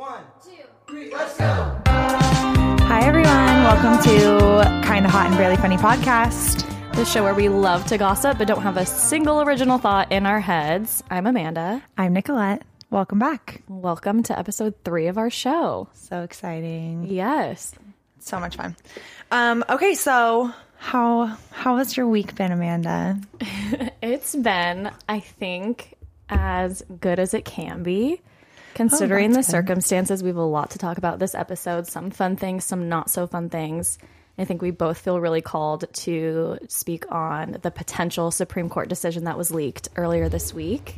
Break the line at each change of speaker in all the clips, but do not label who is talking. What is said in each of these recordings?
One, two, three, let's go.
Hi, everyone. Welcome to Kinda Hot and Barely Funny podcast.
the show where we love to gossip but don't have a single original thought in our heads. I'm Amanda.
I'm Nicolette. Welcome back.
Welcome to episode three of our show.
So exciting.
Yes.
So much fun. Um, okay, so how how has your week been, Amanda?
It's been, I think, as good as it can be. Considering the
that's good.
circumstances, we have a lot to talk about this episode. Some fun things, some not so fun things. I think we both feel really called to speak on the potential Supreme Court decision that was leaked earlier this week.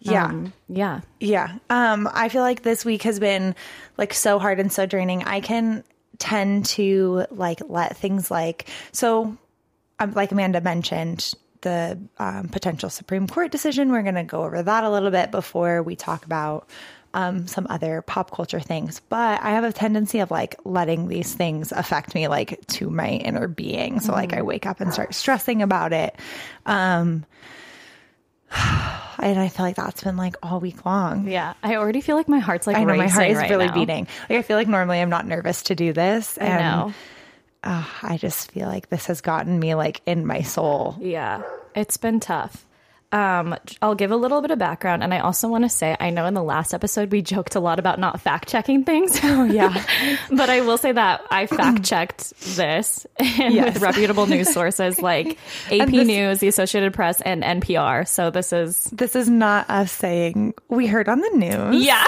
Yeah.
Um, yeah.
Yeah. Um, I feel like this week has been like so hard and so draining. I can tend to like let things like so um, like Amanda mentioned the um, potential Supreme Court decision. We're going to go over that a little bit before we talk about um, some other pop culture things. But I have a tendency of like letting these things affect me like to my inner being. So like I wake up and start stressing about it. Um, and I feel like that's been like all week long.
Yeah. I already feel like my heart's like
I know my heart is
right
really
now.
beating. Like I feel like normally I'm not nervous to do this,
I know.
uh, I just feel like this has gotten me like in my soul.
Yeah, it's been tough. Um, I'll give a little bit of background, and I also want to say I know in the last episode we joked a lot about not fact checking things. Oh
yeah.
but I will say that I fact checked this
Yes.
with reputable news sources like AP
this-
News, the Associated Press, and NPR. So this is
This is not us saying we heard on the news.
yeah,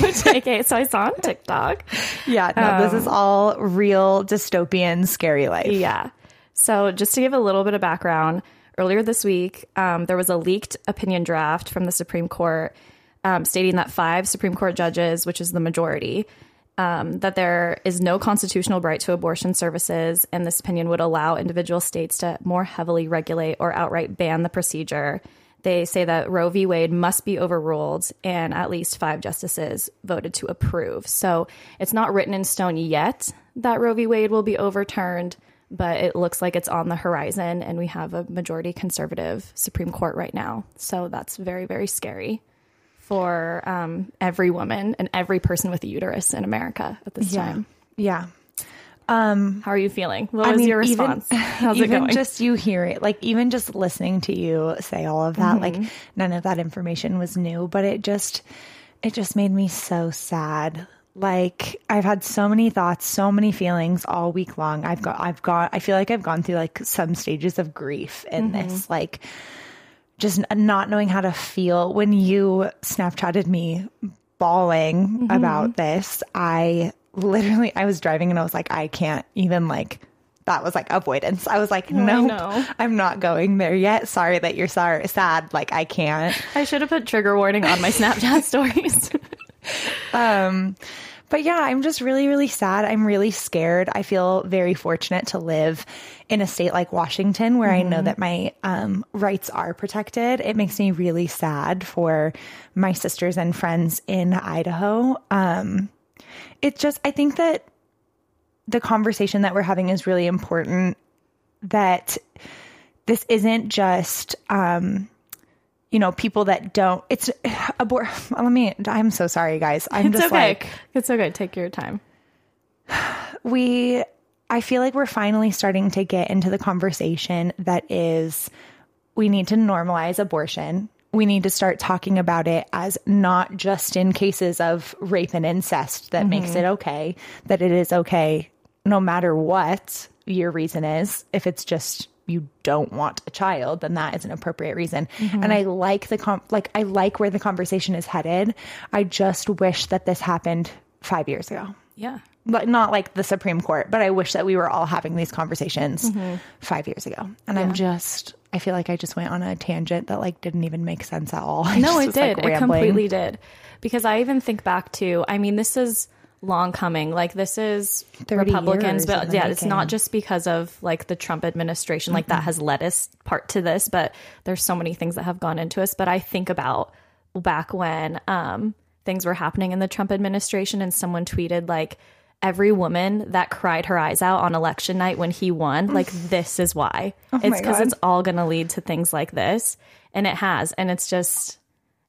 which okay. So I saw on TikTok.
Yeah, no, this is all real dystopian, scary life.
Yeah. So, just to give a little bit of background, earlier this week, um, there was a leaked opinion draft from the Supreme Court um, stating that five Supreme Court judges, which is the majority, um, that there is no constitutional right to abortion services, and this opinion would allow individual states to more heavily regulate or outright ban the procedure. They say that Roe v. Wade must be overruled, and at least five justices voted to approve. So it's not written in stone yet that Roe v. Wade will be overturned, but it looks like it's on the horizon, and we have a majority conservative Supreme Court right now. So that's very, very scary for um, every woman and every person with a uterus in America at this
Yeah.
time.
Yeah.
How are you feeling? What
I
was
mean,
your
even-
response? How's it
even
going?
just you hear it, like even just listening to you say all of that, like
Mm-hmm.
none of that information was new, but it just, it just made me so sad. Like I've had so many thoughts, so many feelings all week long. I've got, I've got, I feel like I've gone through like some stages of grief in
Mm-hmm.
this, like just not knowing how to feel. When you Snapchatted me bawling
Mm-hmm.
about this, I literally, I was driving and I was like, I can't even like, that was like avoidance. I was like, no,
know.
I'm not going there yet. Sorry that you're sorry, sad. Like I can't.
I should have put trigger warning on my Snapchat stories.
But yeah, I'm just really, really sad. I'm really scared. I feel very fortunate to live in a state like Washington where I know that my um, rights are protected. It makes me really sad for my sisters and friends in Idaho. Um, it just, I think that the conversation that we're having is really important that this isn't just, um, you know, people that don't, it's abort. Let me, I'm so sorry, guys. I'm
it's
just
okay.
like,
it's okay. Take your time.
we I feel like we're finally starting to get into the conversation that is we need to normalize abortion. We need to start talking about it as not just in cases of rape and incest that mm-hmm. makes it okay, that it is okay no matter what your reason is. If it's just you don't want a child, then that is an appropriate reason. Mm-hmm. And I like the com- like I like where the conversation is headed. I just wish that this happened 5 years ago
Yeah.
like not like the Supreme Court, but I wish that we were all having these conversations mm-hmm. five years ago. And I'm just, I feel like I just went on a tangent that like didn't even make sense at all. I
No, it did.
like,
it completely did. Because I even think back to, I mean, this is long coming. Like this is
30
Republicans, but yeah, it's not just because of like the Trump administration. Like that has led us part to this, but there's so many things that have gone into us. But I think about back when um, things were happening in the Trump administration, and someone tweeted like. Every woman that cried her eyes out on election night when he won, like this is why. it's
Oh my
because it's all going to lead to things like this, and it has, and it's just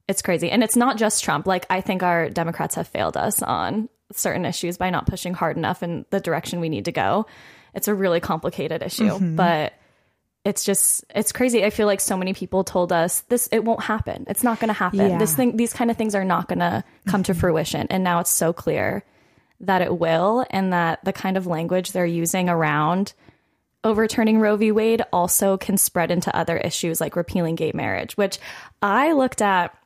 it's crazy. And it's not just Trump. Like, I think our Democrats have failed us on certain issues by not pushing hard enough in the direction we need to go. It's a really complicated issue, mm-hmm. but it's just it's crazy. I feel like so many people told us this it won't happen. It's not going to happen.
Yeah.
This thing these kind of things are not going to come to mm-hmm. fruition. And now it's so clear that it will and that the kind of language they're using around overturning Roe v. Wade also can spread into other issues like repealing gay marriage, which I looked at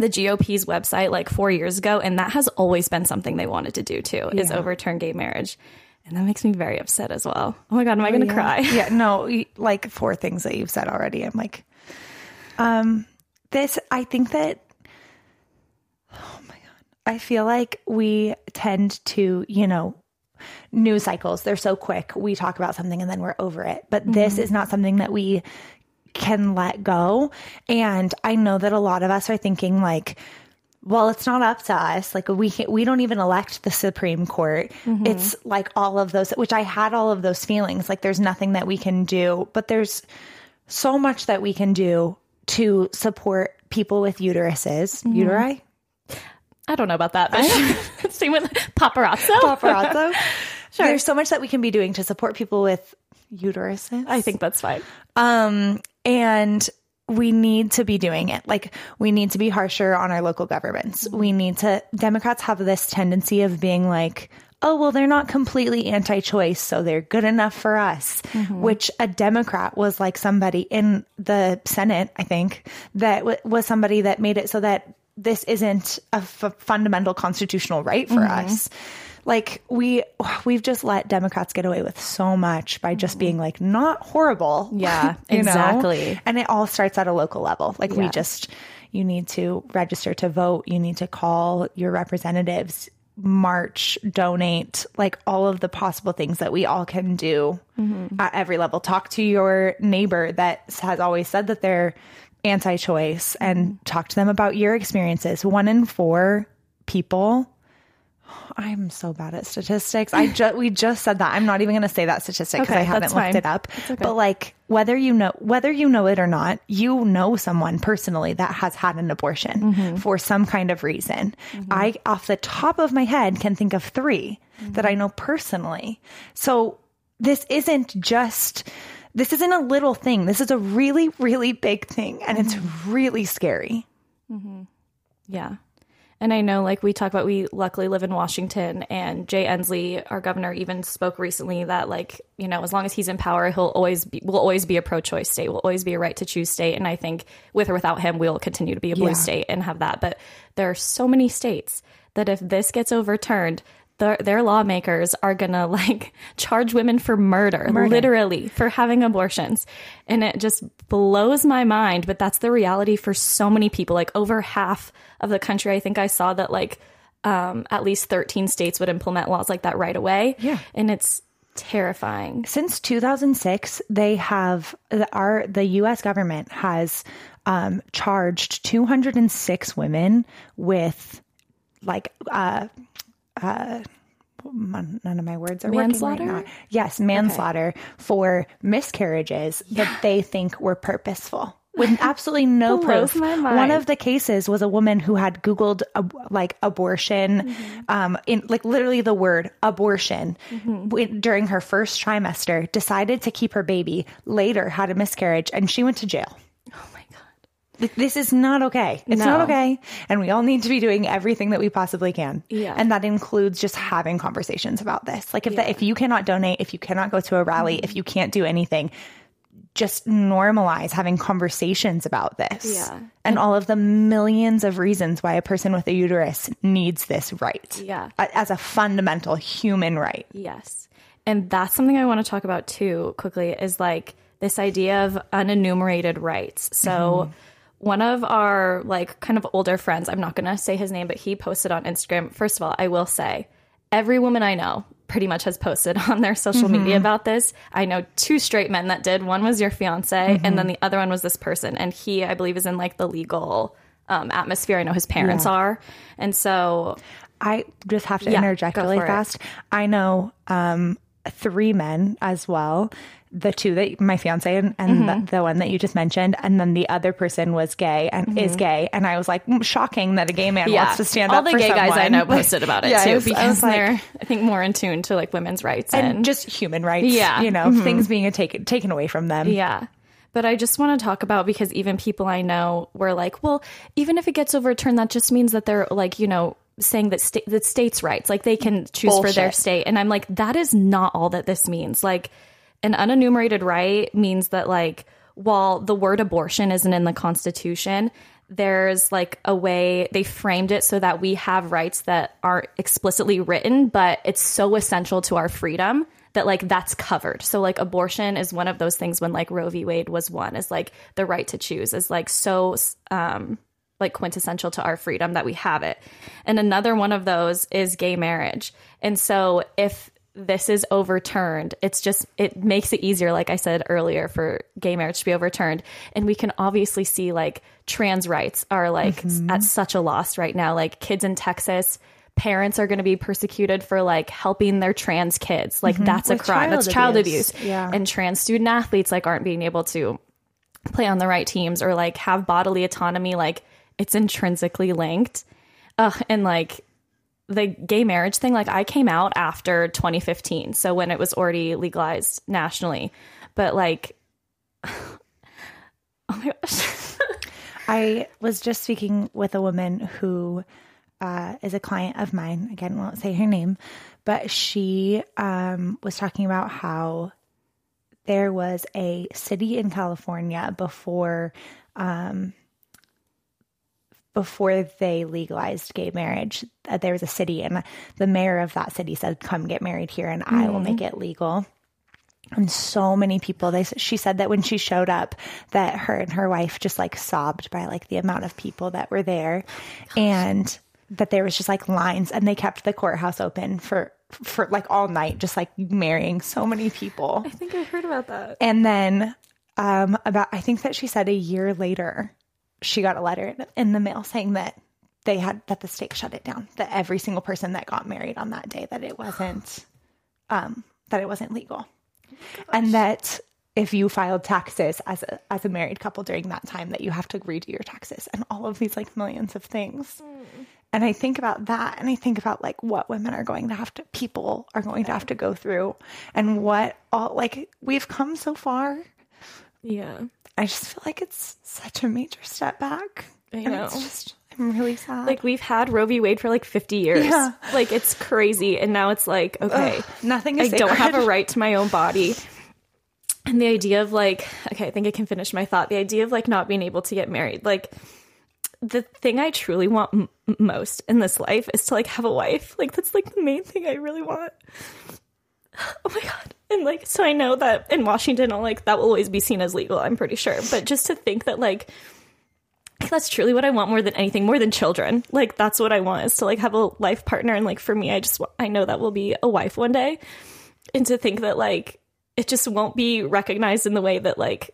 the GOP's website like four years ago, and that has always been something they wanted to do too, is overturn gay marriage. And that makes me very upset as well. Oh my God, am I going to cry?
Yeah, no, like four things that you've said already. I'm like, um, this, I think that, oh my God, I feel like we tend to, you know, news cycles, they're so quick. We talk about something and then we're over it. But this is not something that we can let go. And I know that a lot of us are thinking like, well, it's not up to us. Like we can't, we don't even elect the Supreme Court. It's like all of those, which I had all of those feelings. Like there's nothing that we can do, but there's so much that we can do to support people with uteruses, uteri,
I don't know about that, but same with paparazzo.
paparazzo. sure. There's so much that we can be doing to support people with uteruses.
I think that's fine.
Um, and we need to be doing it. Like we need to be harsher on our local governments. Mm-hmm. We need to Democrats have this tendency of being like, oh, well, they're not completely anti-choice, so they're good enough for us. Mm-hmm. Which a Democrat was like somebody in the Senate, I think, that w- was somebody that made it so that this isn't a f- fundamental constitutional right for mm-hmm. us. Like we we've just let Democrats get away with so much by just being like not horrible.
Yeah,
you know?
exactly.
And it all starts at a local level. Like we just, you need to register to vote. You need to call your representatives, march, donate, like all of the possible things that we all can do
Mm-hmm.
at every level. Talk to your neighbor that has always said that they're anti choice and talk to them about your experiences. One in four people. I'm so bad at statistics. I just we just said that. I'm not even going to say that statistic because
Okay,
I haven't looked it up.
okay.
But like whether you know whether you know it or not, you know someone personally that has had an abortion
Mm-hmm.
for some kind of reason. I off the top of my head can think of 3 that I know personally. So this isn't just this isn't a little thing. This is a really really big thing and it's
Mm-hmm.
really scary.
Yeah. And I know, like we talk about, we luckily live in Washington, and Jay Inslee, our governor, even spoke recently that, like, you know, as long as he's in power, he'll always be, will always be a pro-choice state, will always be a right to choose state. And I think with or without him, we'll continue to be a blue
Yeah.
state and have that. But there are so many states that if this gets overturned, their, their lawmakers are gonna like charge women for murder, literally for having abortions. And it just blows my mind. But that's the reality for so many people. Like over half of the country, I think I saw that like um, at least 13 states would implement laws like that right away.
Yeah.
And it's terrifying.
Since 2006, they have the, our the U.S. government has um, charged 206 women with like uh, uh, none of my words are
Manslaughter?
working right now. Yes, manslaughter for miscarriages that they think were purposeful. With absolutely no proof. One of the cases was a woman who had Googled ab- like abortion, um, in like literally the word abortion when- during her first trimester, decided to keep her baby, later had a miscarriage, and she went to jail.
Oh my God.
Th- This is not okay. It's not okay. And we all need to be doing everything that we possibly can.
Yeah.
And that includes just having conversations about this. Like if that if you cannot donate, if you cannot go to a rally, if mm-hmm. you can't do anything, just normalize having conversations about this.
Yeah.
And all of the millions of reasons why a person with a uterus needs this right.
Yeah.
As a fundamental human right.
Yes. And that's something I want to talk about too quickly is like this idea of unenumerated rights. So mm-hmm. One of our like kind of older friends, I'm not going to say his name, but he posted on Instagram. First of all, I will say every woman I know pretty much has posted on their social media about this. I know two straight men that did. One was your fiance and then the other one was this person and he I believe is in like the legal um, atmosphere. I know his parents
Yeah.
are. And so
I just have to
Yeah,
interject really
for it.
fast. I know um, three men as well. The two that my fiance and, and
Mm-hmm.
the, the one that you just mentioned, and then the other person was gay and is gay. And I was like, mm, shocking that a gay man wants to stand
All
up All
the
for
gay guys I know posted about it
Yeah,
too
I was-
because
like-
they're I think more in tune to like women's rights
and
and,
just human rights.
Yeah. Mm-hmm.
you know, things being taken taken away from them.
Yeah. But I just want to talk about because even people I know were like, well, even if it gets overturned, that just means that they're like, you know, saying that state that states' rights, like they can choose for their state. And I'm like, that is not all that this means. Like, an unenumerated right means that like while the word abortion isn't in the Constitution, there's like a way they framed it so that we have rights that aren't explicitly written, but it's so essential to our freedom that like that's covered. So like abortion is one of those things when like Roe v. Wade was one is like the right to choose is like so um like quintessential to our freedom that we have it. And another one of those is gay marriage. And so if this is overturned, it's just it makes it easier like I said earlier for gay marriage to be overturned. And we can obviously see like trans rights are like mm-hmm. at such a loss right now. Like kids in Texas parents are going to be persecuted for like helping their trans kids. Like mm-hmm. that's a crime.
child
That's child
abuse.
abuse.
Yeah.
And trans student athletes like aren't being able to play on the right teams or like have bodily autonomy like it's intrinsically linked Ugh, and like the gay marriage thing like i came out after 2015 so when it was already legalized nationally but like oh my gosh
I was just speaking with a woman who uh, is a client of mine. Again, won't say her name, but she um, was talking about how there was a city in California before um, before they legalized gay marriage. There was a city, and the mayor of that city said, "Come get married here, and I will make it legal." and so many people they she said that when she showed up that her and her wife just like sobbed by like the amount of people that were there and that there was just like lines and they kept the courthouse open for for like all night just like marrying so many people
i think i heard about that
and then um about i think that she said a year later she got a letter in the mail saying that they had that the state shut it down that every single person that got married on that day that it wasn't um that it wasn't legal. And that if you filed taxes as a as a married couple during that time that you have to redo your taxes and all of these like millions of things. And i think about that and i think about like what women are going to have to people are going to have to go through and what all like we've come so far
yeah
i just feel like it's such a major step back
I
And
know.
it's just i'm really sad
like we've had roe v wade for like 50 years
Yeah.
like it's crazy and now it's like okay
nothing
I
is
don't have a right to my own body. And the idea of like, okay, I think I can finish my thought. The idea of like not being able to get married, like the thing I truly want m- most in this life is to like have a wife. Like that's like the main thing I really want. Oh my god. And like so I know that in Washington like that will always be seen as legal, I'm pretty sure. But just to think that like that's truly what I want more than anything, more than children. Like that's what I want is to like have a life partner and like for me I just I know that will be a wife one day. And to think that like it just won't be recognized in the way that like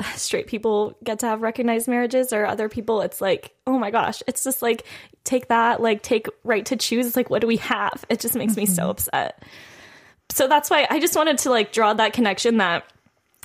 straight people get to have recognized marriages or other people it's like oh my gosh it's just like take that like take right to choose it's like what do we have it just makes me so mm-hmm. upset so that's why i just wanted to like draw that connection that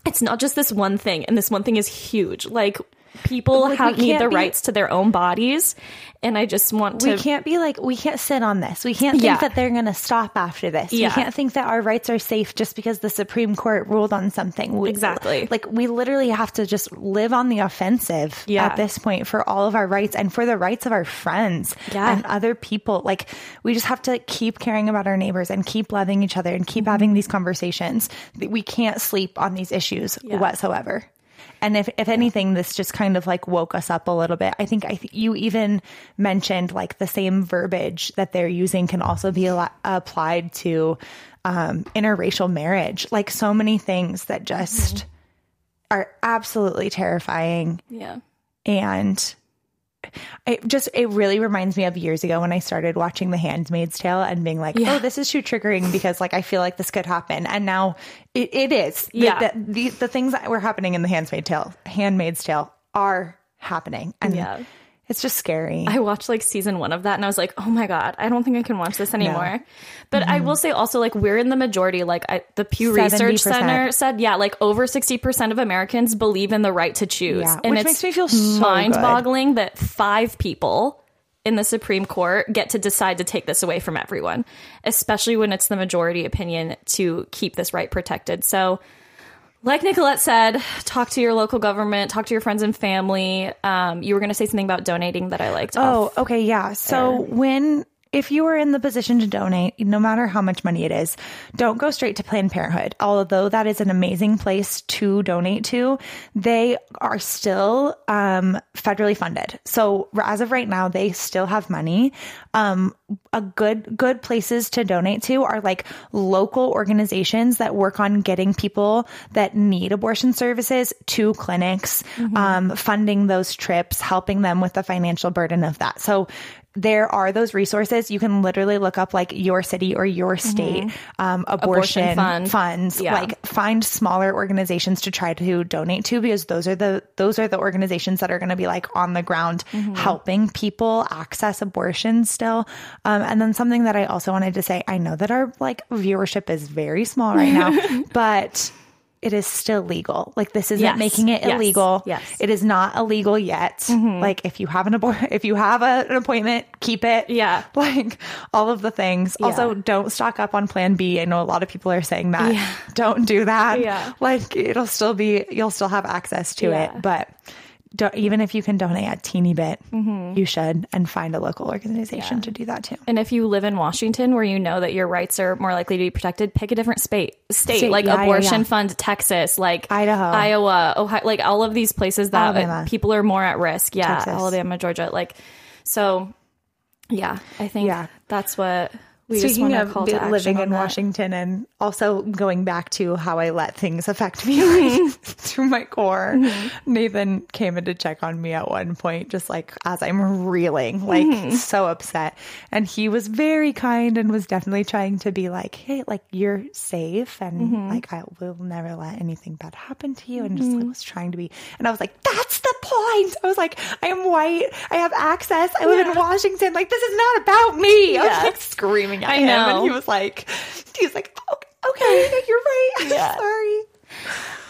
it's not just this one thing and this one thing is huge. Like people
Like,
have need the
be-
rights to their own bodies and i just want to
we can't be like we can't sit on this. We can't think
Yeah.
that they're going to stop after this.
Yeah.
We can't think that our rights are safe just because the Supreme Court ruled on something. We,
Exactly.
Like we literally have to just live on the offensive
Yeah.
at this point for all of our rights and for the rights of our friends and other people. Like we just have to keep caring about our neighbors and keep loving each other and keep having mm-hmm. these conversations. We can't sleep on these issues whatsoever. And if, if anything, this just kind of like woke us up a little bit. I think I th- you even mentioned like the same verbiage that they're using can also be a- applied to um, interracial marriage. Like so many things that just are absolutely terrifying
yeah
and it just it really reminds me of years ago when I started watching The Handmaid's Tale and being like,
Yeah.
oh, this is too triggering because like I feel like this could happen, and now it, it is. The-
Yeah.
the, the the things that were happening in The Handmaid's Tale, Handmaid's Tale, are happening, and
Yeah.
It's just scary.
I watched like season one of that and I was like, oh my God, I don't think I can watch this anymore. But I
Mm-hmm.
will say also, like, we're in the majority. Like, I, the Pew Research
70%.
Center said, yeah, like over 60% of Americans believe in the right to choose.
Yeah,
and it's
makes me feel so
mind boggling that five people in the Supreme Court get to decide to take this away from everyone, especially when it's the majority opinion to keep this right protected. So, like Nicolette said, talk to your local government, talk to your friends and family. Um, you were going to say something about donating that I liked.
Oh, okay, yeah. So when if you are in the position to donate, no matter how much money it is, don't go straight to Planned Parenthood. Although that is an amazing place to donate to, they are still um, federally funded. So as of right now, they still have money. Um, a good good places to donate to are like local organizations that work on getting people that need abortion services to clinics, um, funding those trips, helping them with the financial burden of that. So there are those resources. You can literally look up like your city or your state um, abortion,
Abortion fund.
funds.
Yeah.
Like find smaller organizations to try to donate to because those are the those are the organizations that are going to be like on the ground helping people access abortion still. Um, and then something that I also wanted to say, I know that our like viewership is very small right now, but it is still legal. Like this isn't
Yes.
making it
Yes.
illegal.
Yes. Mm-hmm.
It is not illegal yet. Like if you have an abor- if you have a, an appointment, keep it.
Yeah.
Like all of the things. Also, don't stock up on Plan B. I know a lot of people are saying that.
Yeah.
Don't do that.
Yeah.
Like it'll still be you'll still have access to
Yeah.
it, but don't, even if you can donate a teeny bit,
Mm-hmm.
you should and find a local organization to do that too.
And if you live in Washington where you know that your rights are more likely to be protected, pick a different state. State,
State,
like
yeah, yeah,
Abortion
yeah.
Fund, Texas, like
Idaho.
Iowa, Ohio, like all of these places that uh,
Alabama.
people are more at risk. Yeah,
Texas.
Alabama, Georgia, like so. Yeah, I think
Yeah.
that's what we just
Speaking
want
of living in. Washington and also going back to how I let things affect me like, through my core,
Mm-hmm.
Nathan came in to check on me at one point, just like as I'm reeling, like
Mm-hmm.
so upset. And he was very kind and was definitely trying to be like, hey, like you're safe and
Mm-hmm.
like I will never let anything bad happen to you. And just
Mm-hmm.
like was trying to be. And I was like, that's the point. I was like, I am white. I have access. I live in Washington. Like this is not about me. I was like screaming at
I
him,
know.
and he was like, he was like, "Oh, okay, you're right. I'm
Yeah.
sorry.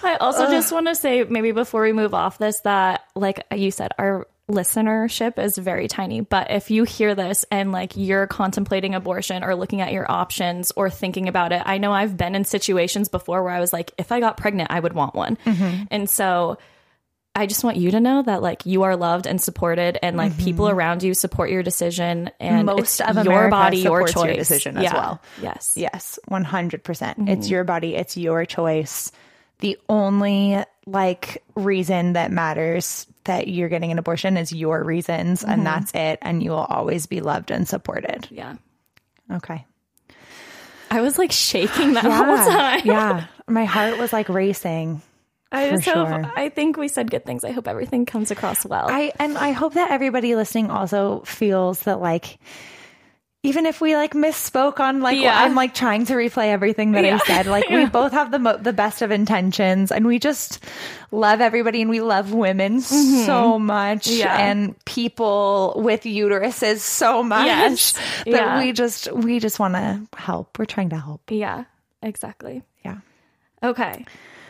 I also just want to say, maybe before we move off this, that like you said, our listenership is very tiny. But if you hear this and like you're contemplating abortion or looking at your options or thinking about it, I know I've been in situations before where I was like, if I got pregnant, I would want one. Mm-hmm. And so I just want you to know that like you are loved and supported, and like people around you support your decision, and
Most
it's
of
your body, your choice,
your decision as well.
Yes,
Yes, one hundred percent.
Mm-hmm.
It's your body. It's your choice. The only like reason that matters that you're getting an abortion is your reasons,
Mm-hmm.
and that's it. And you will always be loved and supported.
yeah.
Okay.
I was like shaking that whole time.
yeah. My heart was like racing.
I just hope.
sure.
I think we said good things. I hope everything comes across well.
I and I hope that everybody listening also feels that like even if we like misspoke on like
Yeah.
I'm like trying to replay everything that I said like we both have the mo- the best of intentions and we just love everybody and we love women so much
Mm-hmm. Yeah.
and people with uteruses so much
Yes.
that
Yeah.
we just we just want to help we're trying to help
yeah, exactly.
yeah
Okay.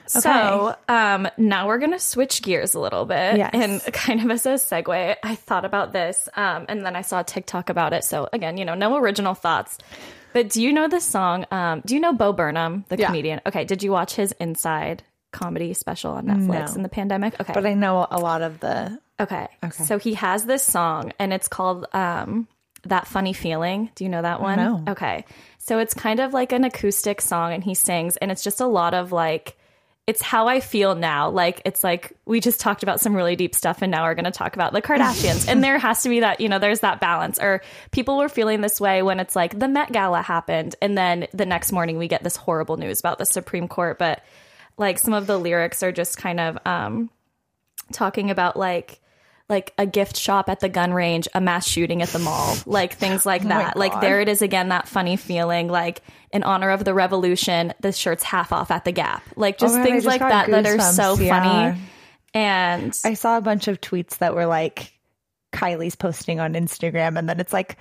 So um, now we're going to switch gears a little bit.
Yes.
And kind of as a segue, I thought about this um, and then I saw TikTok about it. So again, you know, no original thoughts. But do you know this song? Um, do you know Bo Burnham, the
Yeah.
comedian? Okay. Did you watch his Inside comedy special on Netflix
No.
in the pandemic? Okay.
but I know a lot of the
Okay. So he has this song and it's called um That Funny Feeling. Do you know that one?
No.
Okay. So it's kind of like an acoustic song and he sings and it's just a lot of like it's how I feel now. Like it's like we just talked about some really deep stuff and now we're going to talk about the Kardashians. and there has to be that, you know, there's that balance or people were feeling this way when it's like the Met Gala happened and then the next morning we get this horrible news about the Supreme Court, but like some of the lyrics are just kind of um talking about like like a gift shop at the gun range, a mass shooting at the mall, like things like oh that. Like there it is again, that funny feeling, like in honor of the revolution, the shirt's half off at the Gap, like oh just
Oh my God,
things
just
like that that are so
yeah.
funny. And
I saw a bunch of tweets that were like Kylie's posting on Instagram, and then it's like,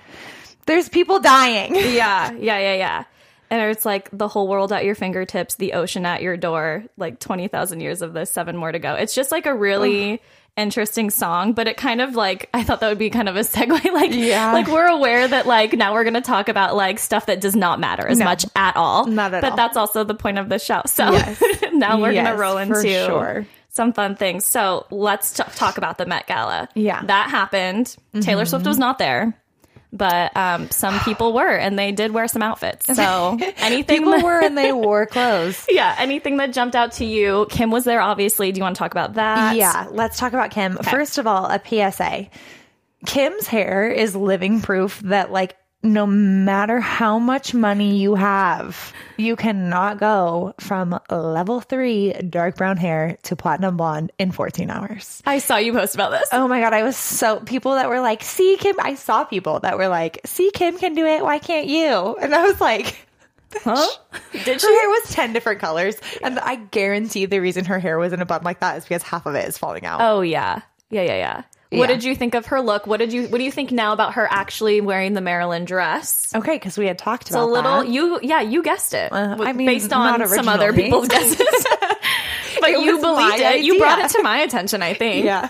there's people dying.
yeah, yeah, yeah, yeah. And it's like the whole world at your fingertips, the ocean at your door, like 20,000 years of this, seven more to go. It's just like a really interesting song, but it kind of like, I thought that would be kind of a segue. Like,
Yeah.
like we're aware that like now we're going to talk about like stuff that does not matter as
No.
much at all.
Not at
but
all.
that's also the point of the show. So
Yes.
now we're gonna roll into
sure.
some fun things. So let's t- talk about the Met Gala.
Yeah. Mm-hmm.
That happened. Taylor Swift was not there. But um, some people were, and they did wear some outfits. So anything
People
that-
were and they wore clothes.
yeah, anything that jumped out to you. Kim was there, obviously. Do you want to talk about that?
Yeah, let's talk about Kim. First of all, a PSA. Kim's hair is living proof that like no matter how much money you have, you cannot go from level 3 dark brown hair to platinum blonde in 14 hours.
I saw you post about this.
Oh my god, I was so people that were like, "See Kim." I saw people that were like, "See Kim can do it. Why can't you?" And I was like,
Huh? Did
her
she?
hair was 10 different colors, and I guarantee the reason her hair was in a bun like that is because half of it is falling out.
Oh yeah, yeah, yeah, yeah. What
Yeah.
did you think of her look? What did you What do you think now about her actually wearing the Marilyn dress?
Okay, because we had talked
It's a
about
little
that.
you, yeah, you guessed it.
Uh, I mean,
based on some other people's guesses, but
It
you believed it. You brought it to my attention. I think.
Yeah.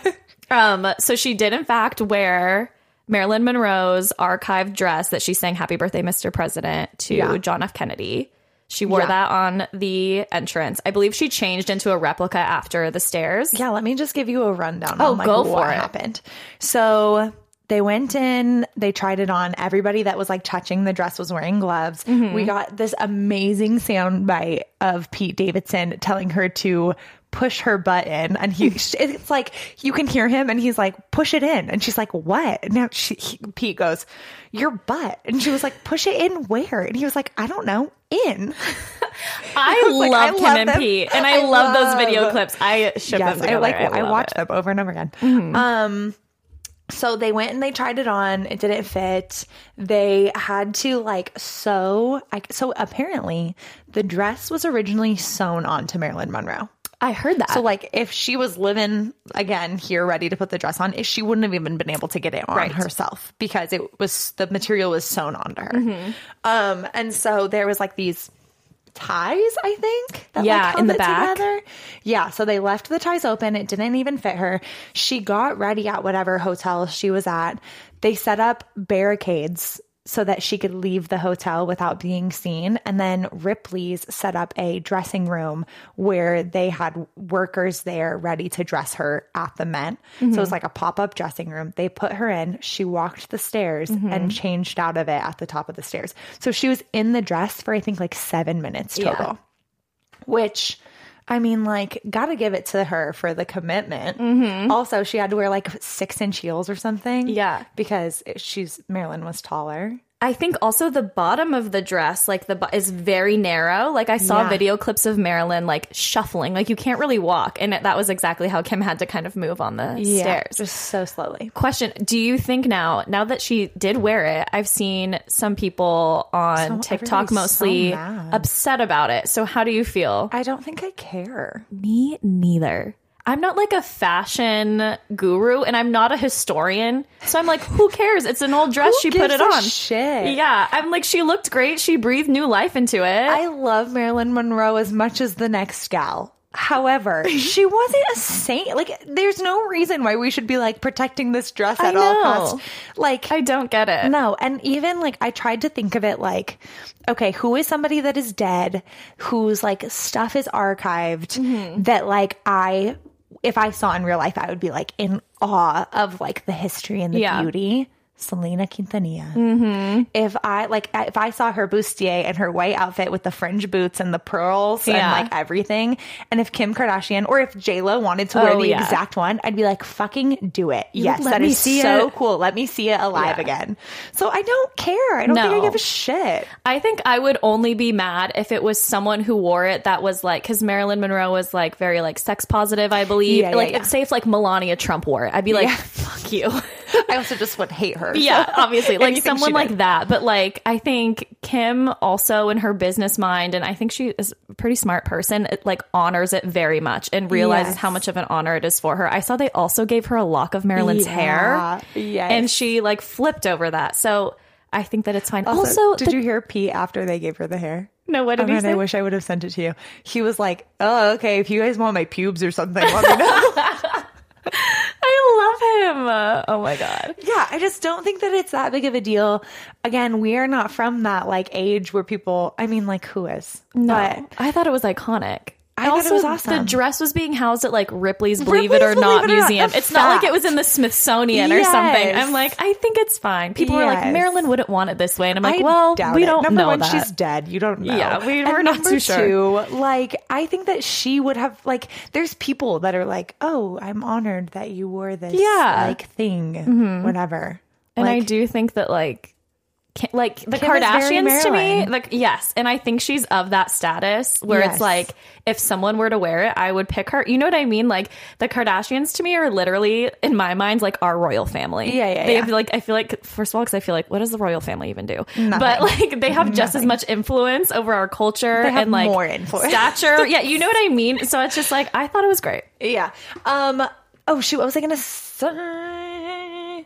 Um, so she did in fact wear Marilyn Monroe's archived dress that she sang "Happy Birthday, Mr. President" to
Yeah.
John F. Kennedy. She wore
Yeah.
that on the entrance. I believe she changed into a replica after the stairs.
Yeah, let me just give you a rundown.
Oh,
on, like,
go
what
for it.
happened. So they went in, they tried it on. Everybody that was like touching the dress was wearing gloves.
Mm-hmm.
We got this amazing sound bite of Pete Davidson telling her to push her butt in, and he it's like you can hear him, and he's like, "Push it in," and she's like, "What?" And now she, he, Pete goes, "Your butt," and she was like, "Push it in where?" And he was like, "I don't know." In.
I
was like,
love
I
Kim
love
and
them.
Pete, and I,
I
love, those video clips. I ship
yes,
them
I
together.
like I,
love
watch
it. Mm-hmm.
them over and over again. Um, so they went and they tried it on. It didn't fit. They had to like sew. I, so apparently, the dress was originally sewn onto Marilyn Monroe.
I heard that.
So like, if she was living again here, ready to put the dress on, she wouldn't have even been able to get it on
Right.
herself because it was the material was sewn onto her.
Mm-hmm.
Um, and so there was like these ties, I think. That,
Yeah,
like,
in the back.
Together. Yeah, so they left the ties open. It didn't even fit her. She got ready at whatever hotel she was at. They set up barricades so that she could leave the hotel without being seen. And then Ripley's set up a dressing room where they had workers there ready to dress her at the Met. So it was mm-hmm. like a pop up dressing room. They put her in. She walked the stairs mm-hmm. and changed out of it at the top of the stairs. So she was in the dress for, I think, like seven minutes
Yeah.
total which I mean, like, gotta give it to her for the commitment. Mm-hmm. Also, she had to wear like six inch heels or something.
Yeah.
Because she's, Marilyn was taller.
I think also the bottom of the dress, like the is very narrow. Like I saw
Yeah.
video clips of Marilyn like shuffling, like you can't really walk, and that was exactly how Kim had to kind of move on the stairs.
Just so slowly.
Question: Do you think now, now that she did wear it, I've seen some people on
So-
TikTok mostly
so
upset about it. So how do you feel?
I don't think I care.
Me neither. I'm not like a fashion guru and I'm not a historian. So I'm like, who cares? It's an old dress. she put it on.
shit?
Yeah. I'm like, she looked great. She breathed new life into it.
I love Marilyn Monroe as much as the next gal. However, she wasn't a saint. Like, there's no reason why we should be like protecting this dress at all costs. Like,
I don't get it.
No, and even like I tried to think of it like, okay, who is somebody that is dead, whose like stuff is archived,
Mm-hmm.
that like I, if I saw in real life, I would be like in awe of like the history and the
Yeah.
beauty. Selena Quintanilla. Mm-hmm. If I like, if I saw her bustier and her white outfit with the fringe boots and the pearls
Yeah.
and like everything, and if Kim Kardashian or if J Lo wanted to wear
Oh,
the
yeah.
exact one, I'd be like, fucking do it. Yes,
let me
is so
it.
cool. Let me see it alive
Yeah.
again. So I don't care. I don't think I give a shit.
I think I would only be mad if it was someone who wore it that was like, because Marilyn Monroe was like very like sex positive, I believe. Like,
yeah.
say if like Melania Trump wore it, I'd be like, fuck you.
I also just would hate her.
Yeah,
so
obviously, like someone like that. But like, I think Kim also in her business mind, and I think she is a pretty smart person. It, like honors it very much and realizes
Yes.
how much of an honor it is for her. I saw they also gave her a lock of Marilyn's hair,
Yeah, yes.
and she like flipped over that. So I think that it's fine. Also,
Also, did
the-
you hear Pete after they gave her the hair?
no? What
Oh,
did he
man,
say?
I wish I would have sent it to you. He was like, "Oh, okay. If you guys want my pubes or something, let me know."
I love him. Uh, oh my god.
yeah, I just don't think that it's that big of a deal. Again, we are not from that like age where people. I mean, like who is?
No,
But
I thought it was iconic.
I thought it was awesome.
The dress was being housed at like Ripley's Believe It or
Ripley's
Not
It or
museum. It's not like it was in the Smithsonian or something. I'm like, I think it's fine. People are like, Marilyn wouldn't want it this way, and I'm like,
I
well, we
it.
don't
Number
know
one,
that.
she's dead. You don't know.
Yeah, we- we're not too sure.
two, Like, I think that she would have like. There's people that are like, "Oh, I'm honored that you wore this,
Yeah. Mm-hmm.
like thing, whatever."
and I do think that like. Like the
Kim
Kardashians to me, like yes, and I think she's of that status where
Yes.
it's like if someone were to wear it, I would pick her. You know what I mean? Like the Kardashians to me are literally in my mind like our royal family.
Yeah, yeah,
They
yeah.
have like I feel like first of all because I feel like what does the royal family even do? But like they have just as much influence over our culture and like
more influence.
stature. yeah, you know what I mean. So it's just like I thought it was great.
Yeah. Um. Oh shoot! What was I gonna say?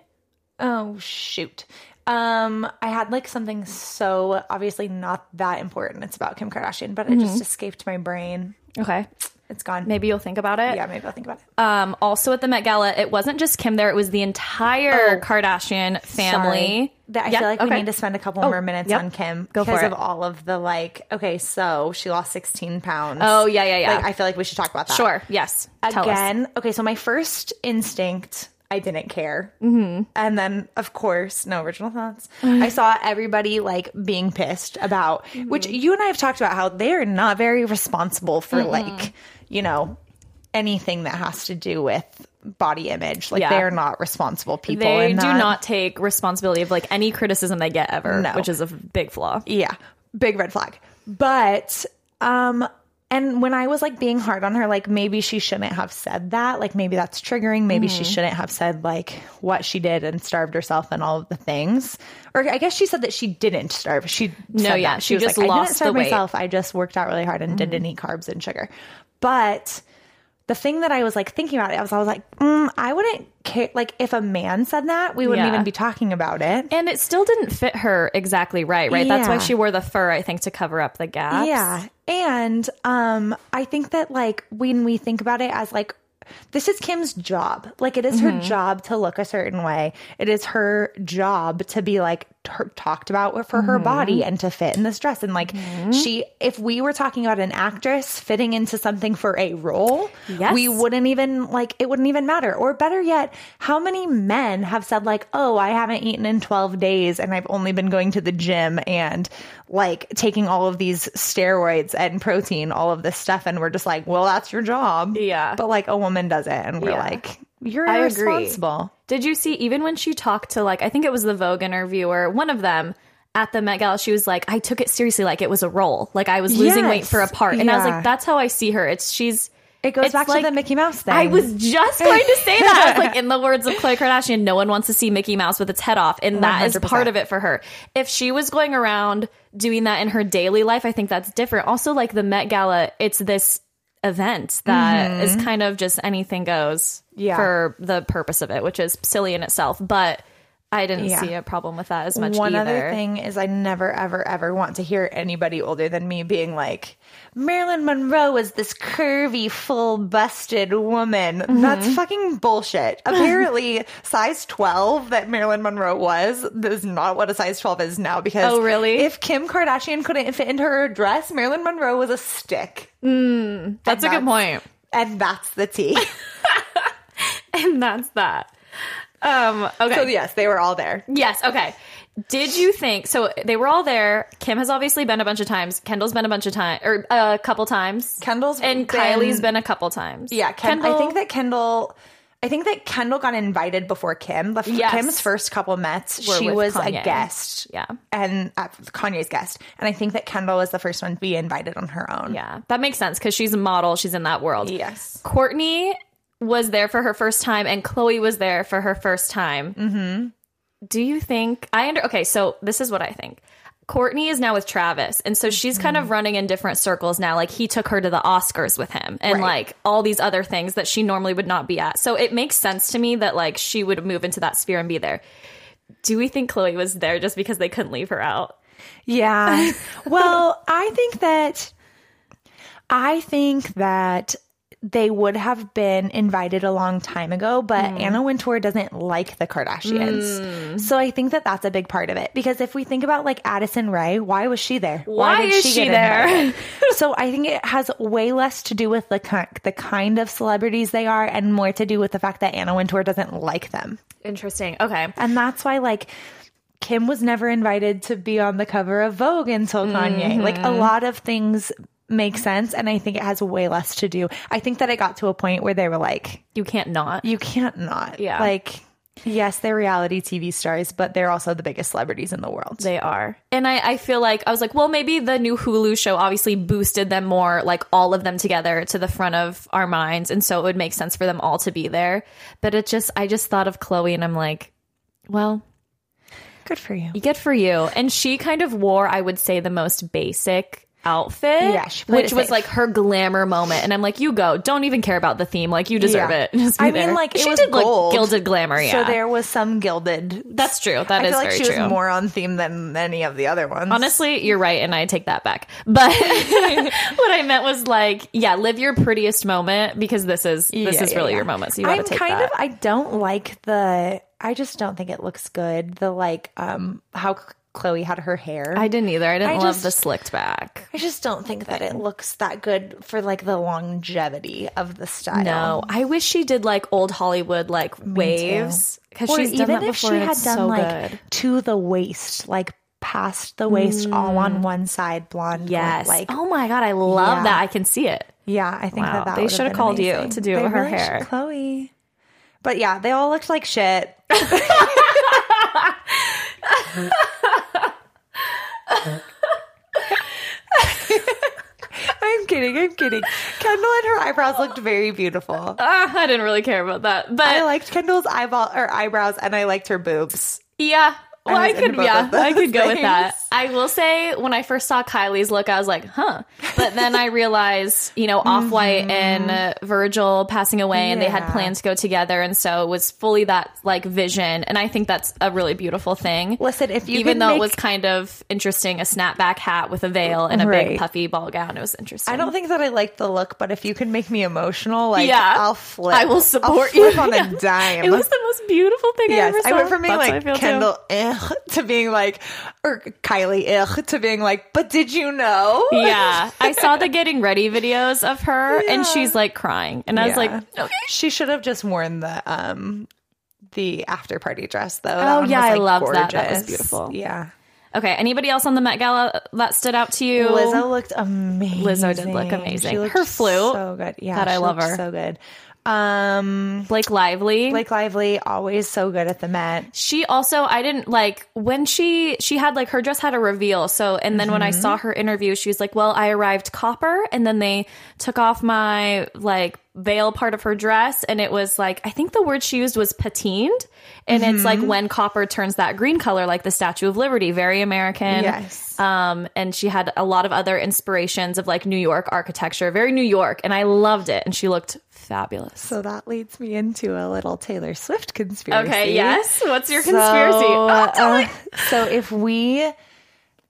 Oh shoot. Um. I had like something so obviously not that important. It's about Kim Kardashian, but it
Mm-hmm.
just escaped my brain.
Okay,
It's gone.
maybe you'll think about it.
Yeah. Maybe I'll think about it.
Um, also at the Met Gala, it wasn't just Kim there; it was the entire
Oh,
Kardashian family.
Sorry. That I
Yeah,
feel like we need to spend a couple
Oh,
more minutes
yep.
on Kim
Go for
because
it.
of all of the like. Okay, so she lost 16 pounds.
Oh, yeah, yeah, yeah.
Like I feel like we should talk about that.
Sure. Yes.
Again, okay, so my first instinct, I didn't care. Mm-hmm. And then, of course, no original thoughts. I saw everybody like being pissed about, which
Mm-hmm.
you and I have talked about how they're not very responsible for like, you know, anything that has to do with body image. Like
Yeah.
they're not responsible people.
They do
that-
not take responsibility of like any criticism they get ever,
No.
which is a big flaw.
Yeah, big red flag. But um and when I was like being hard on her, like maybe she shouldn't have said that. Like maybe that's triggering. Maybe she
Mm-hmm.
shouldn't have said like what she did and starved herself and all of the things. Or I guess she said that she didn't starve. She
No,
said
yeah,
that.
she
was
just
like, I
lost
didn't starve
the weight. Mm-hmm.
myself. I just worked out really hard and didn't eat carbs and sugar. But the thing that I was like thinking about it, I was, I was like, mm, I wouldn't care. Like if a man said that, we wouldn't
Yeah.
even be talking about it.
And it still didn't fit her exactly right, right? That's why
Yeah.
she wore the fur, I think, to cover up the gaps.
Yeah. And um I think that like when we think about it as like this is Kim's job. Like it is
Mm-hmm.
her job to look a certain way. It is her job to be like her, talked about for her
Mm-hmm.
body and to fit in this dress. And like she, if we were talking about an actress fitting into something for a role,
Yes.
we wouldn't even like it wouldn't even matter. Or better yet, how many men have said like, "Oh, I haven't eaten in 12 days and I've only been going to the gym and like taking all of these steroids and protein, all of this stuff and we're just like, "Well, that's your job."
Yeah.
But like a woman does it and we're
Yeah.
like, "You're
I agree.
irresponsible."
Did you see, even when she talked to, like, I think it was the Vogue interviewer, one of them at the Met Gala, she was like, I took it seriously, like it was a role. Like I was losing weight for a part. And I was like, that's how I see her. It's, she's,
It goes
It's
back
like-
to the Mickey Mouse thing.
I was just going to say that. Like, in the words of Khloe Kardashian, no one wants to see Mickey Mouse with its head off. And that is
100%.
part of it for her. If she was going around doing that in her daily life, I think that's different. Also, like the Met Gala, it's this event that is kind of just anything goes
Mm-hmm. Yeah.
for the purpose of it, which is silly in itself. But I didn't
Yeah.
see a problem with that as much
One
either.
other thing is I never ever ever want to hear anybody older than me being like Marilyn Monroe was this curvy, full busted woman.
Mm-hmm.
That's fucking bullshit. Apparently, size 12 that Marilyn Monroe was is not what a size 12 is now because
Oh, really?
if Kim Kardashian couldn't fit into her dress, Marilyn Monroe was a stick.
That's a good point.
And that's the tea.
And that's that. Um, okay.
so yes, they were all there.
Yes. Okay. Did you think so? They were all there. Kim has obviously been a bunch of times. Kendall's been a bunch of times, or a couple times.
Kendall's
and
been-
Kylie's been a couple times.
Yeah, Ken, I think that Kendall. I think that Kendall got invited before Kim. The,
Yes.
Kim's first couple Mets,
Were
she was
Kanye.
a guest.
Yeah.
and uh, Kanye's guest. And I think that Kendall was the first one to be invited on her own.
Yeah, that makes sense because she's a model. She's in that world.
Yes.
Kourtney was there for her first time and Khloe was there for her first time. Mm-hmm. Do you think I under okay, so this is what I think. Kourtney is now with Travis, and so she's kind of mm-hmm. running in different circles now. Like he took her to the Oscars with him, and
Right.
like all these other things that she normally would not be at. So it makes sense to me that like she would move into that sphere and be there. Do we think Khloe was there just because they couldn't leave her out?
Yeah. well, I think that I think that they would have been invited a long time ago, but hmm. Anna Wintour doesn't like the Kardashians. Hmm. So I think that that's a big part of it. Because if we think about like Addison Rae, why was she there?
Why is she
get
there?
so I think it has way less to do with the ki- the kind of celebrities they are, and more to do with the fact that Anna Wintour doesn't like them.
Interesting. Okay.
And that's why, like, Kim was never invited to be on the cover of Vogue until Kanye. Like, a mm-hmm. lot of things make sense. And I think it has way less to do. I think that it got to a point where they were like,
You can't not.
you can't not.
Yeah.
Like, yes, they're reality TV stars, but they're also the biggest celebrities in the world.
They are. And I, I feel like I was like, well, maybe the new Hulu show obviously boosted them more, like all of them together to the front of our minds. And so it would make sense for them all to be there. But it just, I just thought of Khloe and I'm like, well,
Good for you.
good for you. And she kind of wore, I would say, the most basic outfit,
Yeah, she
which was
safe.
like her glamour moment. And I'm like, you go. Don't even care about the theme. Like, you deserve
Yeah.
it. Just
I mean, like, it
she
was
did
gold.
look gilded glamour. Yeah.
So there was some gilded.
That's true. That
I
is
like
very
she
true.
was more on theme than any of the other ones.
Honestly, you're right, and I take that back. But what I meant was like, yeah, live your prettiest moment because this is this
Yeah,
is really your moment. So you got to
I'm
take
kind
that.
of I don't like the I just don't think it looks good. The like um how Khloe had her hair.
I didn't either. I didn't
I
love
just-
the slicked back.
I just don't think that it looks that good for like the longevity of the style.
No, I wish she did like old Hollywood like waves because she's
even
done that
if
before.
she had done
so
like
good. Mm.
to the waist, like past the waist, all on one side, blonde.
Yes.
like
oh my god, I love
Yeah.
that. I can see it.
yeah, I think
Wow.
that that
They should have called you to do
They
her
really should-
hair.
Khloe. But yeah, they all looked like shit. I'm kidding. I'm kidding. Kendall and her eyebrows looked very beautiful.
Ah, I didn't really care about that, but
I liked Kendall's eyeball or eyebrows, and I liked her boobs.
Yeah. Well,
I
I, could, yeah, I could go with that. I will say, when I first saw Kylie's look, I was like, huh. But then I realized, you know, Off White and uh, Virgil passing away, and they had
Mm-hmm.
Plans to go together, and so it was fully that like vision, and I think that's a really beautiful thing.
Listen, if you
even though
make-
it was kind of interesting, a snapback hat with a veil and a
Right.
big puffy ball gown, it was interesting.
I don't think that I liked the look, but if you can make me emotional, like
Yeah.
I'll flip.
I will
I'll
support
flip
you.
on
Yeah.
a dime.
It was the most beautiful thing I
Yes,
ever saw.
I went from being
That's
like
feel, too.
Ugh, to being like, or Kylie ugh, to being like, but did you know?
Yeah, I saw the getting ready videos of her,
Yeah.
and she's like crying, and I was like,
Yeah. she should have just worn the um the after party dress though.
Oh, yeah, I
was,
loved that. That was beautiful.
Yeah,
okay. Anybody else on the Met Gala that stood out to you?
Lizzo looked amazing.
Lizzo did look amazing. Her flute,
so good. Yeah,
God, I love her.
So good. Um,
Blake Lively.
Blake Lively always so good at the Met.
she also I didn't like when she she had like her dress had a reveal so and then when I
Mm-hmm.
saw her interview she was like well I arrived copper and then they took off my like veil part of her dress and it was like I think the word she used was patined and it's like
Mm-hmm.
when copper turns that green color like the Statue of Liberty very American
Yes.
um and she had a lot of other inspirations of like New York architecture very New York and I loved it and she looked fabulous
So that leads me into a little Taylor Swift conspiracy.
okay yes what's your conspiracy
So,
Oh,
uh, so if we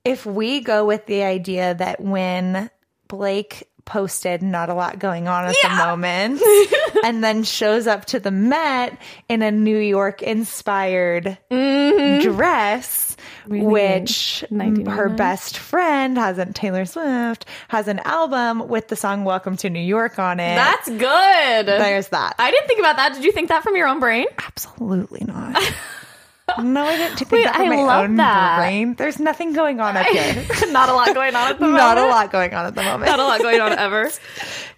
if we go with the idea that when Blake posted not a lot going on at the moment and then shows up to the Met in a New York inspired
Mm-hmm.
dress which her best friend hasn't Taylor Swift has an album with the song Welcome to New York on it.
That's good.
There's that.
I didn't think about that. Did you think that from your own brain?
Absolutely not. No, I didn't think
Wait, I
my
love
own
that.
brain. There's nothing going on up here.
Not a lot going on at the moment.
Not a lot going on at the moment.
Not a lot going on ever.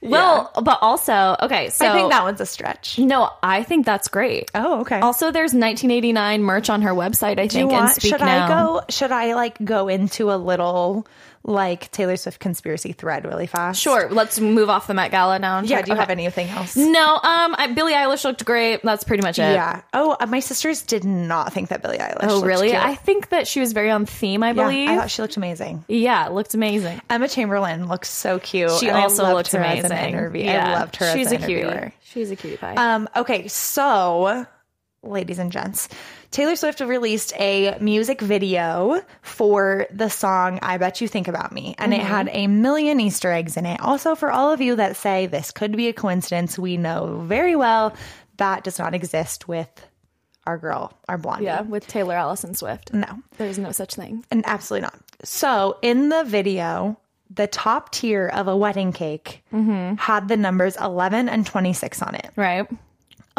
Well, but also, okay, so
I think that one's a stretch.
no, I think that's great.
Oh, okay.
Also, there's 1989 merch on her website. I
Do
think. and speak
should
now.
I go? Should I like go into a little like Taylor Swift conspiracy thread really fast?
Sure. Let's move off the Met Gala now.
Yeah. Do you have anything else?
No. Um. I, Billie Eilish looked great. That's pretty much it.
Yeah. Oh, uh, my sisters did not think that Billie Eilish.
Oh, really?
cute.
I think that she was very on theme. I
yeah,
believe.
I thought she looked amazing.
yeah, looked amazing.
Emma Chamberlain looks so cute.
She also looked amazing.
As interview.
Yeah.
I loved her.
She's a cutie. She's a cutie pie.
Um, okay, so ladies and gents, Taylor Swift released a music video for the song I Bet You Think About Me, and
Mm-hmm.
it had a million Easter eggs in it. Also, for all of you that say this could be a coincidence, we know very well that does not exist with our girl, our blonde.
yeah, with Taylor Allison Swift.
No,
There's no such thing.
and absolutely not. So in the video, the top tier of a wedding cake
Mm-hmm.
had the numbers 11 and 26 on it.
Right.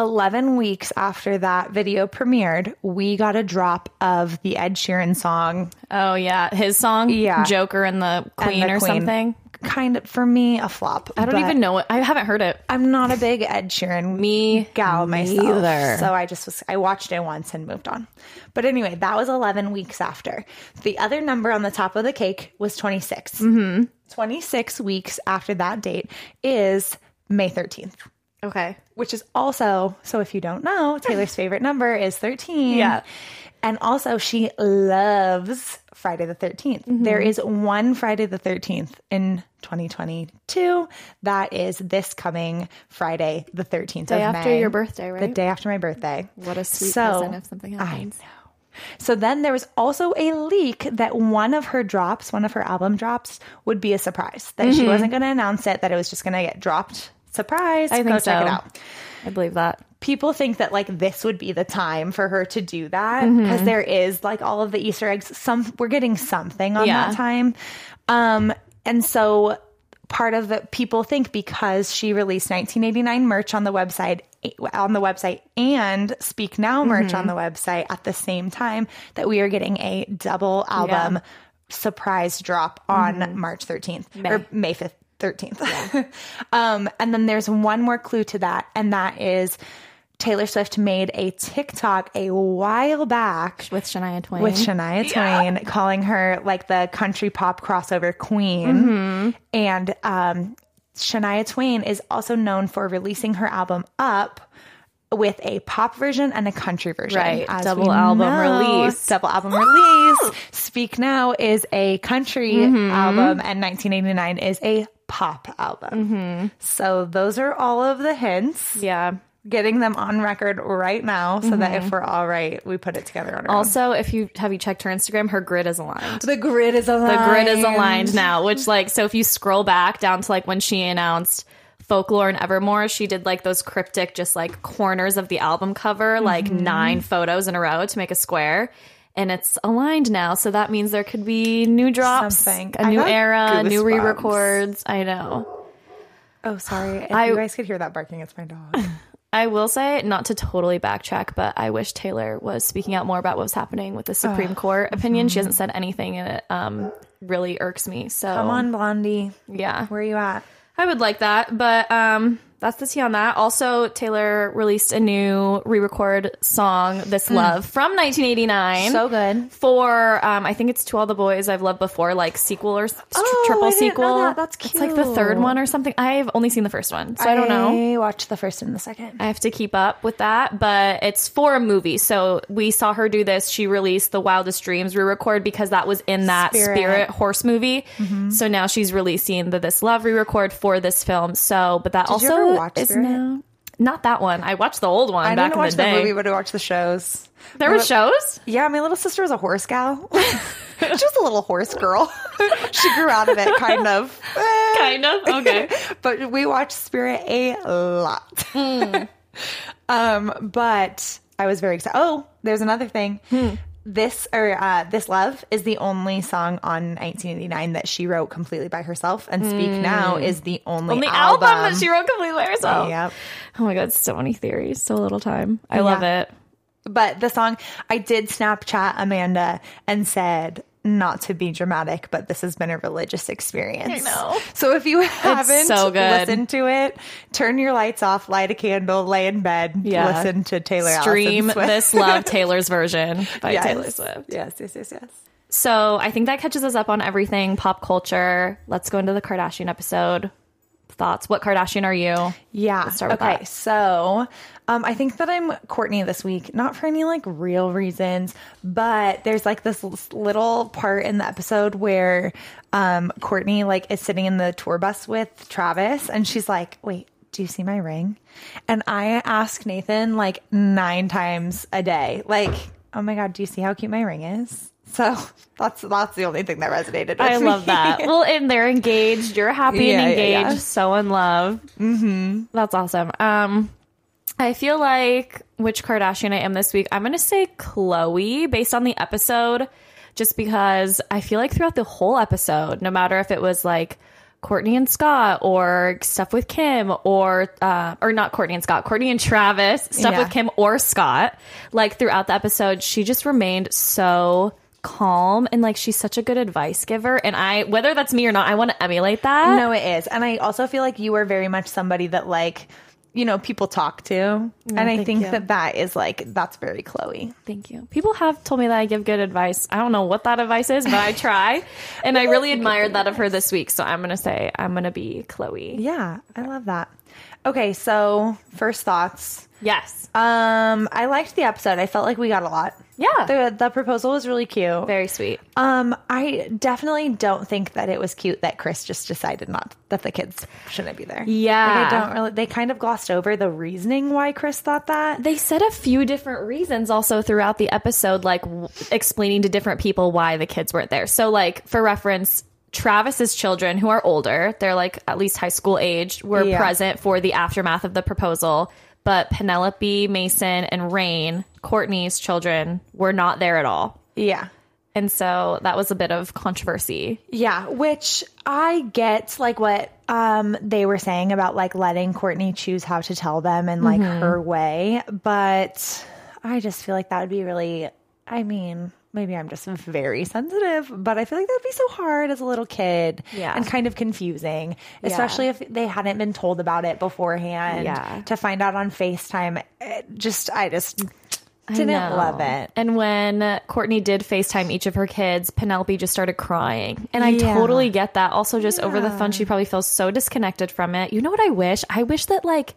11 weeks after that video premiered, we got a drop of the Ed Sheeran song.
Oh yeah, his song.
Yeah.
Joker and the Queen
and the
or
Queen.
something.
Kind of, for me, a flop.
I don't even know it. I haven't heard it.
I'm not a big Ed Sheeran
Me
gal myself.
Either.
So I just was, I watched it once and moved on. But anyway, that was 11 weeks after. The other number on the top of the cake was 26. Mm-hmm. 26 weeks after that date is May 13th.
Okay.
Which is also so if you don't know taylor's favorite number is 13
Yeah.
and also she loves friday the 13th
Mm-hmm.
There is one friday the 13th in 2022 that is this coming friday the 13th
Day after
May.
your birthday, right?
the day after my birthday
What a sweet
So,
present if something happens.
I know. So then there was also a leak that one of her drops, one of her album drops, would be a surprise. That
Mm-hmm.
she wasn't going to announce it, that it was just going to get dropped. Surprise.
I think
Go
so.
check it out
I believe that.
people think that like this would be the time for her to do that
Mm-hmm.
because there is like all of the Easter eggs. Some we're getting something on
Yeah.
that time, um, and so part of the people think because she released 1989 merch on the website on the website and Speak Now merch on
Mm-hmm.
the website at the same time that we are getting a double album surprise drop on March 13th or May 5th. 13th. um, and then there's one more clue to that, and that is Taylor Swift made a TikTok a while back
With Shania Twain.
with Shania Twain, calling her like the country pop crossover queen.
Mm-hmm.
And um, Shania Twain is also known for releasing her album Up with a pop version and a country version.
Right.
As
Double album
know,
release.
Double album release. Speak Now is a country
Mm-hmm.
album and 1989 is a pop album.
Mm-hmm.
So those are all of the hints.
yeah.
Getting them on record right now so that if we're all right, we put it together on our own.
Also, if you have you checked her Instagram, her grid is aligned.
The grid is aligned.
The grid is aligned now, which like so if you scroll back down to like when she announced Folklore and Evermore, she did like those cryptic just like corners of the album cover, like
Mm-hmm.
nine photos in a row to make a square. And it's aligned now, so that means there could be new drops,
Something.
a
I
new
got
era, new re-records. I know.
Oh, sorry. If
I-
you guys could hear that barking, it's my dog.
I will say, not to totally backtrack, but I wish Taylor was speaking out more about what was happening with the Supreme Court opinion. She hasn't said anything, and it um, really irks me. So,
Come on, Blondie.
yeah,
Where are you at?
I would like that, but um, that's the tea on that. Also, Taylor released a new re-record song, "This Love" from 1989.
Hmm. So good.
for um, I think it's "To All the Boys I've Loved Before," like sequel or s-
Oh,
triple
I didn't know
sequel.
that. That's
It's like the third one or something. I've only seen the first one, so I don't know.
I watched the first and the second.
I have to keep up with that, but it's for a movie. So we saw her do this. She released the Wildest Dreams re-record because that was in that
Spirit.
Spirit, horse movie. So now she's releasing the This Love re-record for this film. So, but that
Did
also
ever watch Spirit?
now not that one. I watched the old one
I
back
didn't
in
watch
the
the,
day.
movie, but I watched the shows.
there were shows.
Yeah, my little sister was a horse gal. Just a little horse girl. she grew out of it, kind of.
Kind of okay.
but we watched Spirit a lot.
Hmm.
um, but I was very excited. Oh, there's another thing.
Hmm.
This or uh, this love is the only song on 1989 that she wrote completely by herself, and Speak Now is the only,
On the
album,
album that she wrote completely by herself.
Yep.
Oh my god, so many theories, so little time. I love it.
But the song, I did Snapchat Amanda and said, not to be dramatic, but this has been a religious experience.
I know.
So if you haven't
so
listened to it, turn your lights off, light a candle, lay in bed,
Yeah.
listen to Taylor
Stream
Swift.
this Love Taylor's version by
Yes.
Taylor Swift.
Yes, yes, yes, yes.
So I think that catches us up on everything pop culture. Let's go into the Kardashian episode. Thoughts? What Kardashian are you?
Yeah.
start with
okay.
that.
So, um, I think that I'm Kourtney this week, not for any like real reasons, but there's like this little part in the episode where um, Kourtney like is sitting in the tour bus with Travis, and she's like, "Wait, do you see my ring?" And I ask Nathan like nine times a day, like, "Oh my god, do you see how cute my ring is?" So that's that's the only thing that resonated. With
I love
me.
that. Well, and they're engaged. You're happy
Yeah,
and
yeah,
engaged,
yeah.
so in love. Mm-hmm. That's awesome. Um, I feel like which Kardashian I am this week. I'm gonna say Khloe based on the episode, just because I feel like throughout the whole episode, no matter if it was like Kourtney and Scott or stuff with Kim or uh, or not Kourtney and Scott, Kourtney and Travis, stuff
Yeah.
with Kim or Scott, like throughout the episode, she just remained so calm and like she's such a good advice giver and I whether that's me or not I want to emulate that.
No, it is. And I also feel like you are very much somebody that like, you know, people talk to. and I think
you.
that that is like, that's very Khloe.
Thank you. People have told me that I give good advice. I don't know what that advice is, but I try. and I really admired that of her this week. So I'm going to say I'm going to be Khloe.
Yeah, I love that. Okay, so first thoughts.
Yes.
Um, I liked the episode. I felt like we got a lot.
Yeah.
The the proposal was really cute.
Very sweet.
Um, I definitely don't think that it was cute that Chris just decided not that the kids shouldn't be there.
Yeah.
Like, I don't really. They kind of glossed over the reasoning why Chris thought that.
They said a few different reasons also throughout the episode, like w- explaining to different people why the kids weren't there. So, like, for reference, Travis's children, who are older, they're like at least high school age, were
Yeah.
present for the aftermath of the proposal. But Penelope, Mason, and Rain, Kourtney's children, were not there at all.
Yeah.
And so that was a bit of controversy.
Yeah, which I get like what um they were saying about like letting Kourtney choose how to tell them and like her way, but I just feel like that would be really I mean, maybe I'm just very sensitive, but I feel like that would be so hard as a little kid
Yeah.
and kind of confusing, especially if they hadn't been told about it beforehand.
Yeah.
To find out on FaceTime, it just I just
I
didn't
know.
love it.
And when Kourtney did FaceTime each of her kids, Penelope just started crying. And I
Yeah.
totally get that. Also, just over the phone, she probably feels so disconnected from it. You know what I wish? I wish that, like,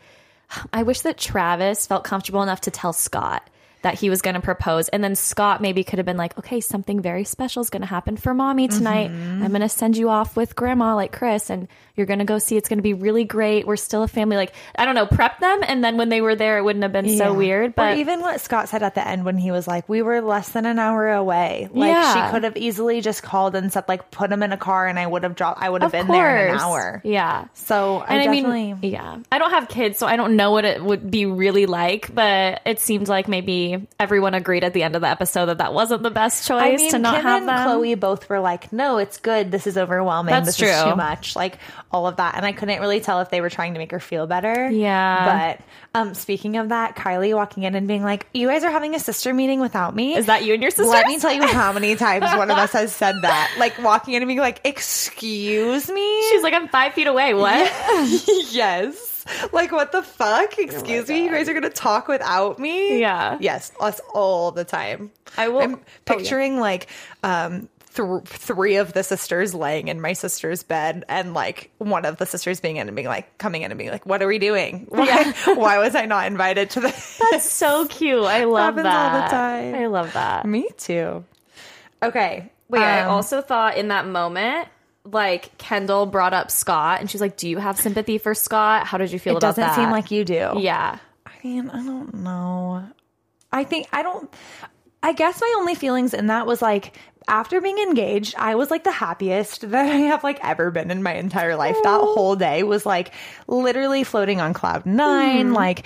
I wish that Travis felt comfortable enough to tell Scott that he was going to propose. And then Scott maybe could have been like, okay, something very special is going to happen for mommy tonight.
Mm-hmm.
I'm going to send you off with grandma, like Chris, and you're going to go see. It's going to be really great. We're still a family. Like, I don't know, prep them. And then when they were there, it wouldn't have been so weird. But
or even what Scott said at the end when he was like, "We were less than an hour away." Like
Yeah.
she could have easily just called and said, like, "Put him in a car," and I would have dropped. I would have
Of
been there in an hour.
Yeah.
So I
And I,
definitely.
mean, yeah, I don't have kids, so I don't know what it would be really like. But it seemed like maybe everyone agreed at the end of the episode that that wasn't the best choice
I mean,
to not
Kim
have
and
them.
Khloe both were like, "No, it's good. This is overwhelming.
That's
this is too much." Like all of that, and I couldn't really tell if they were trying to make her feel better.
Yeah.
But um, speaking of that, Kylie walking in and being like, "You guys are having a sister meeting without me."
Is that you and your sister?
Let me tell you how many times one of us has said that. Like walking in and being like, "Excuse me."
She's like, I'm five feet away. What?
yes. Like what the fuck? Excuse me. You guys are gonna talk without me?
Yeah.
Yes, us all the time.
I will-
I'm
oh, yeah.
picturing like um. Th- three of the sisters laying in my sister's bed, and like one of the sisters being in and being like, coming in and being like, "What are we doing? Why? why was I not invited to the?"
That's so cute. I love
Happens
that.
all the time.
I love that.
Me too. Okay.
Wait, I
um,
also thought in that moment, like Kendall brought up Scott, and she's like, "Do you have sympathy for Scott? How did you feel about that?
It
about
doesn't
that?"
seem like you do.
yeah.
I mean, I don't know. I think I don't. I guess my only feelings in that was like after being engaged, I was like the happiest that I have like ever been in my entire life. That whole day was like literally floating on cloud 9 hmm. Like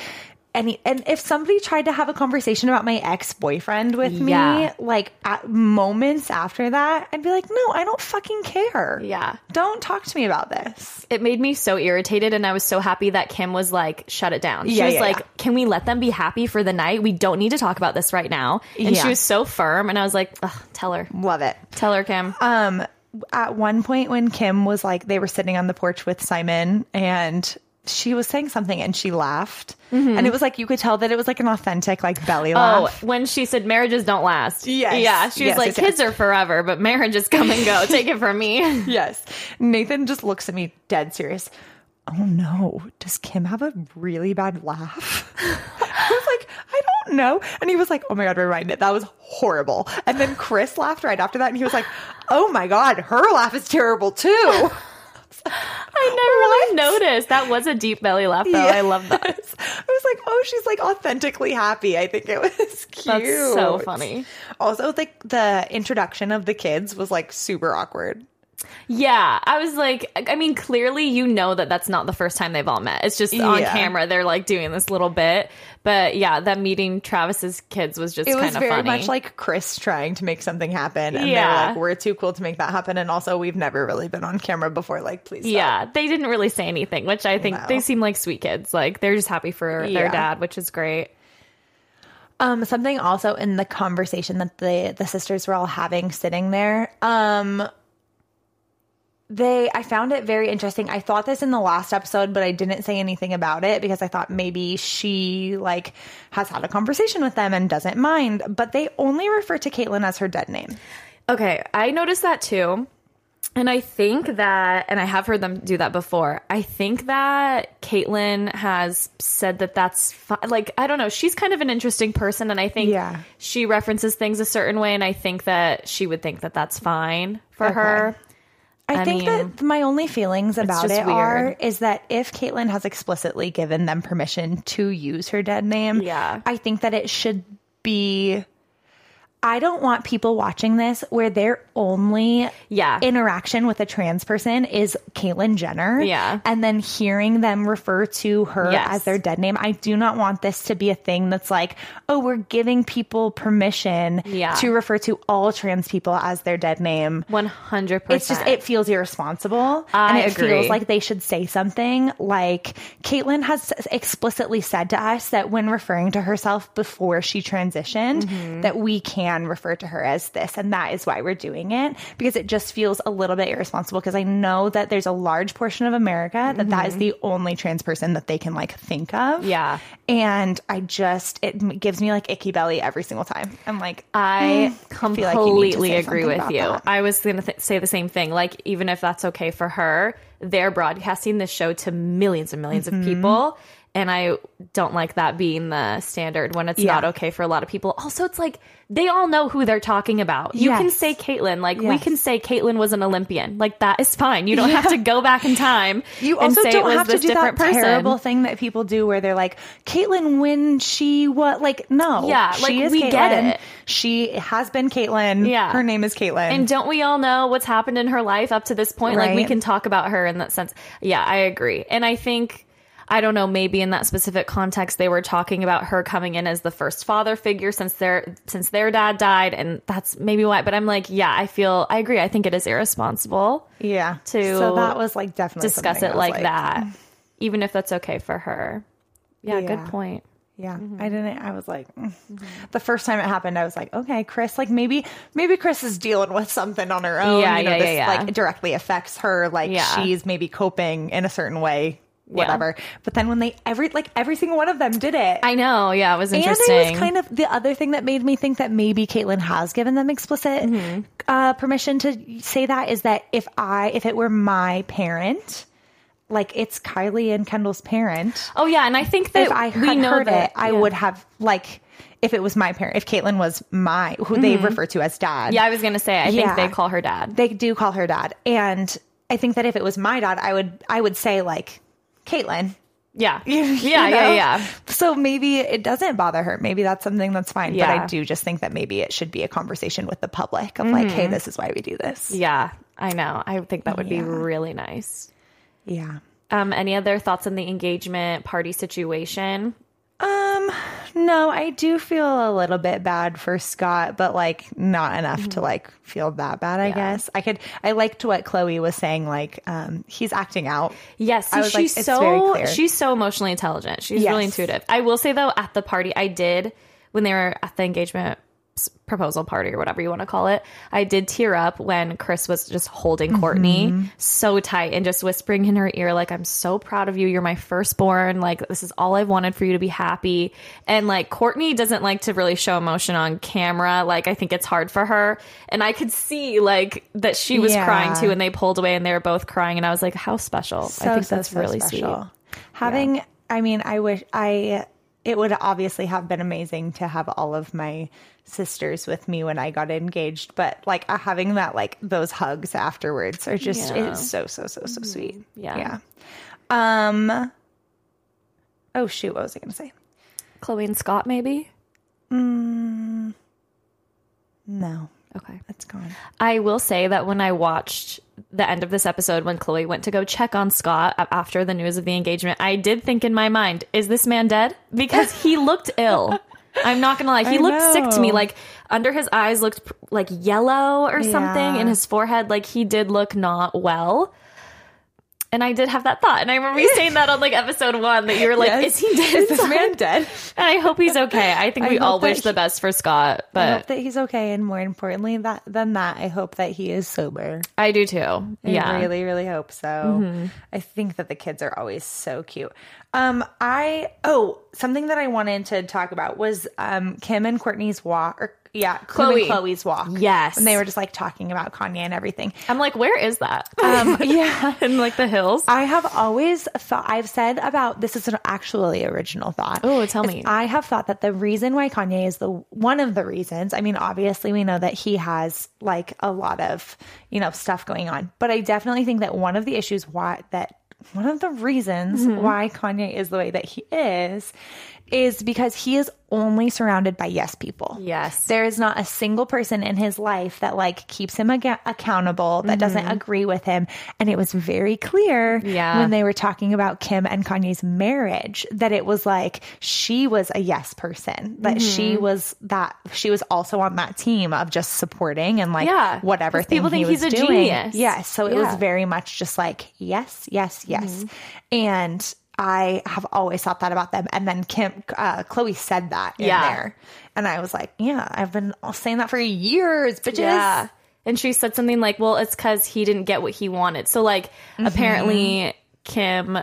any and if somebody tried to have a conversation about my ex-boyfriend with me
Yeah.
like at moments after that i'd be like no i don't fucking care
Yeah.
don't talk to me about this
It made me so irritated, and I was so happy that Kim was like, "Shut it down." She
Yeah,
was
yeah,
like. "Can we let them be happy for the night? We don't need to talk about this right now." And she was so firm, and I was like, Ugh, "Tell her,
love it
tell her, Kim."
um at one point when kim was like they were sitting on the porch with simon and she was saying something and she laughed mm-hmm. and it was like you could tell that it was like an authentic like belly laugh.
Oh, when she said marriages don't last.
Yes.
Yeah. She was
Yes,
like,
yes, yes.
kids are forever, but marriages come and go. Take it from me.
yes nathan just looks at me dead serious oh no does kim have a really bad laugh i was like i don't know and he was like oh my god rewind it that was horrible and then chris laughed right after that and he was like oh my god her laugh is terrible too
I never really noticed. That was a deep belly laugh, though. I love that.
I was like, oh, she's like authentically happy. I think it was cute.
That's so funny.
Also, like the introduction of the kids was like super awkward.
Yeah, I was like, I mean, clearly you know that that's not the first time they've all met. It's just on
Yeah.
camera they're like doing this little bit. But yeah, that meeting Travis's kids was just
It
kind
was
of
very
funny.
much like Chris trying to make something happen. And
Yeah.
they're like, we're too cool to make that happen. And also, we've never really been on camera before. Like, please. stop.
yeah, they didn't really say anything, which I think
No.
they seem like sweet kids. Like they're just happy for their dad, which is great.
Um, something also in the conversation that the the sisters were all having sitting there. Um, they I found it very interesting. I thought this in the last episode, but I didn't say anything about it because I thought maybe she like has had a conversation with them and doesn't mind. But they only refer to Caitlyn as her dead name.
Okay, I noticed that too. And I think that, and I have heard them do that before. I think that Caitlyn has said that that's fi- like I don't know. She's kind of an interesting person, and I think
Yeah.
she references things a certain way, and I think that she would think that that's fine for
Okay.
her.
I,
I
think
mean,
that my only feelings about it are is that if Caitlyn has explicitly given them permission to use her dead name,
Yeah.
I think that it should be. I don't want people watching this where their only
Yeah.
interaction with a trans person is Caitlyn Jenner.
Yeah.
And then hearing them refer to her
Yes.
as their dead name. I do not want this to be a thing that's like, oh, we're giving people permission
Yeah.
to refer to all trans people as their dead name.
One hundred percent.
It's just it feels irresponsible,
I
and it
agree.
feels like they should say something. Like Caitlyn has explicitly said to us that when referring to herself before she transitioned,
Mm-hmm.
that we can refer to her as this, and that is why we're doing it because it just feels a little bit irresponsible. Because I know that there's a large portion of America that that is the only trans person that they can like think of.
Mm-hmm. Yeah.
and I just it gives me like icky belly every single time. I'm like,
I
feel like you need to
completely agree with you.
that.
I was going to th- say the same thing. Like, even if that's okay for her, they're broadcasting this show to millions and 1000000s
Mm-hmm.
of people. And I don't like that being the standard when it's
Yeah.
not okay for a lot of people. Also, it's like they all know who they're talking about. You can say Caitlyn, like we can say Caitlyn was an Olympian. Like that is fine. You don't have to go back in time.
You also
say
don't
it was
have to do that
person.
terrible thing that people do where they're like, Caitlyn, when she what? Like, no.
Yeah,
she
like,
is
we get
Caitlyn.
it.
She has been Caitlyn.
Yeah.
Her name is Caitlyn.
And don't we all know what's happened in her life up to this point? Like we can talk about her in that sense. Yeah, I agree. And I think I don't know, maybe in that specific context they were talking about her coming in as the first father figure since their since their dad died and that's maybe why but I'm like, yeah, I feel I agree. I think it is irresponsible
yeah.
to
so that was like definitely
discuss it
was
like, that. Even if that's okay for her. Yeah,
Yeah.
good point.
Yeah,
Mm-hmm.
I didn't. I was like, mm. the first time it happened, I was like, okay, Chris, like maybe, maybe Chris is dealing with something on her own.
Yeah,
you know,
yeah,
this
yeah, yeah.
like directly affects her. Like
Yeah.
she's maybe coping in a certain way, whatever. But then when they every like every single one of them did it,
I know, yeah, it was interesting.
And it was kind of the other thing that made me think that maybe Caitlyn has given them explicit
Mm-hmm.
uh, permission to say that is that if I, if it were my parent, like it's Kylie and Kendall's parent,
oh yeah, and I think that
if I had
we know
heard
that
it, I
yeah.
would have like if it was my parent, if Caitlyn was my, who they refer to as dad.
Mm-hmm. Yeah, I was gonna say I
Yeah.
think they call her dad.
they do call her dad, and I think that if it was my dad, I would, I would say like Caitlyn.
Yeah.
You
yeah,
know?
yeah, yeah.
So maybe it doesn't bother her. Maybe that's something that's fine. But I do just think that maybe it should be a conversation with the public of like, hey, this is why we do this.
Yeah, I know. I think that would
Yeah.
be really nice.
Yeah.
Um, any other thoughts on the engagement party situation?
Um, no, I do feel a little bit bad for Scott, but like not enough
Mm-hmm.
to like feel that bad, I guess. I could I liked what Khloe was saying, like, um, he's acting out.
Yes,
I was
she's
very
so she's so emotionally intelligent. She's really intuitive. I will say though, at the party, I did when they were at the engagement proposal party or whatever you want to call it. I did tear up when Chris was just holding Kourtney
Mm-hmm.
so tight and just whispering in her ear, like, "I'm so proud of you. You're my firstborn. Like, this is all I've wanted for you to be happy." And like, Kourtney doesn't like to really show emotion on camera. Like, I think it's hard for her, and I could see like that she was
Yeah.
crying too, and they pulled away and they were both crying, and I was like, "How special." I think
so,
that's
so
really
special.
sweet.
Having, I mean, I wish I. It would obviously have been amazing to have all of my sisters with me when I got engaged, but like uh, having that, like those hugs afterwards are just
Yeah.
it's so so so so sweet.
Yeah.
Yeah. Um. Oh shoot! What was I going to say?
Khloe and Scott, maybe.
No,
Okay.
That's gone.
I will say that when I watched the end of this episode, when Khloe went to go check on Scott after the news of the engagement, I did think in my mind, is this man dead? Because he looked ill. I'm not gonna lie, he
I
looked sick to me. Like under his eyes looked like yellow or something,
Yeah.
and his forehead, like he did look not well. And I did have that thought, and I remember you saying that on like episode one that you were like,
Yes.
"Is he dead?"
Is this man dead?
And I hope he's okay. I think
I
we all wish the best for Scott,
I
but
hope that he's okay, and more importantly, that than that, I hope that he is sober.
I do too.
I
yeah. Mm-hmm.
really, really hope so. I think that the kids are always so cute. Um, I oh, something that I wanted to talk about was um Kim and Kourtney's walk, or yeah, Khloe. Khloe's walk.
Yes.
and they were just like talking about Kanye and everything.
I'm like, where is that?
Um, yeah.
in like the hills.
I have always thought I've said about this is an actually original thought.
Oh, tell me.
I have thought that the reason why Kanye is the one of the reasons. I mean, obviously we know that he has like a lot of you know stuff going on, but I definitely think that one of the issues why that one of the reasons
Mm-hmm.
why Kanye is the way that he is is because he is only surrounded by yes people.
Yes.
There is not a single person in his life that like keeps him aga- accountable, that doesn't agree with him. And it was very clear
Yeah.
when they were talking about Kim and Kanye's marriage that it was like she was a yes person, that she was that she was also on that team of just supporting and like
Yeah.
whatever thing
people
he
think he's
was
a
doing.
genius.
Yes. So it
Yeah.
was very much just like yes, yes, yes.
Mm-hmm.
And I have always thought that about them. And then Kim, uh, Khloe said that in
Yeah.
there. And I was like, yeah, I've been saying that for years, bitches.
Yeah. And she said something like, well, it's because he didn't get what he wanted. So, like,
Mm-hmm.
apparently, Kim,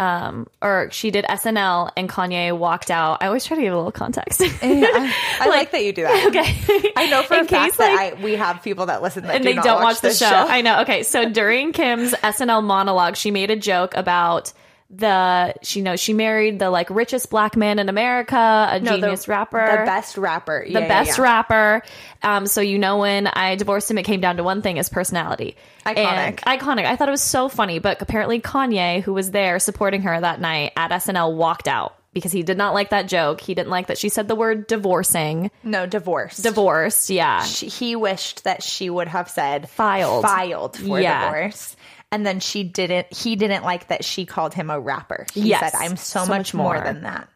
um, or she did SNL and Kanye walked out. I always try to give a little context.
Yeah, I, I like, that you do that.
okay.
I know for
In
a fact
case,
that I, we have people that listen that
and
do
they don't watch, the
this
show. I know. Okay, so during Kim's SNL monologue, she made a joke about the she knows she married the like richest black man in America, a
No, the-
genius rapper,
The best rapper.
the best rapper. Um, so you know when I divorced him, it came down to one thing: his personality.
Iconic.
And- iconic. I thought it was so funny, but apparently Kanye, who was there supporting her that night at SNL, walked out because he did not like that joke. He didn't like that she said the word divorcing,
No, divorce.
divorced. Yeah,
She- he wished that she would have said
Filed.
filed for
Yeah.
divorce. And then she didn't, he didn't like that she called him a rapper. He
Yes.
said, I'm so,
So
much,
much
more.
more.
than that.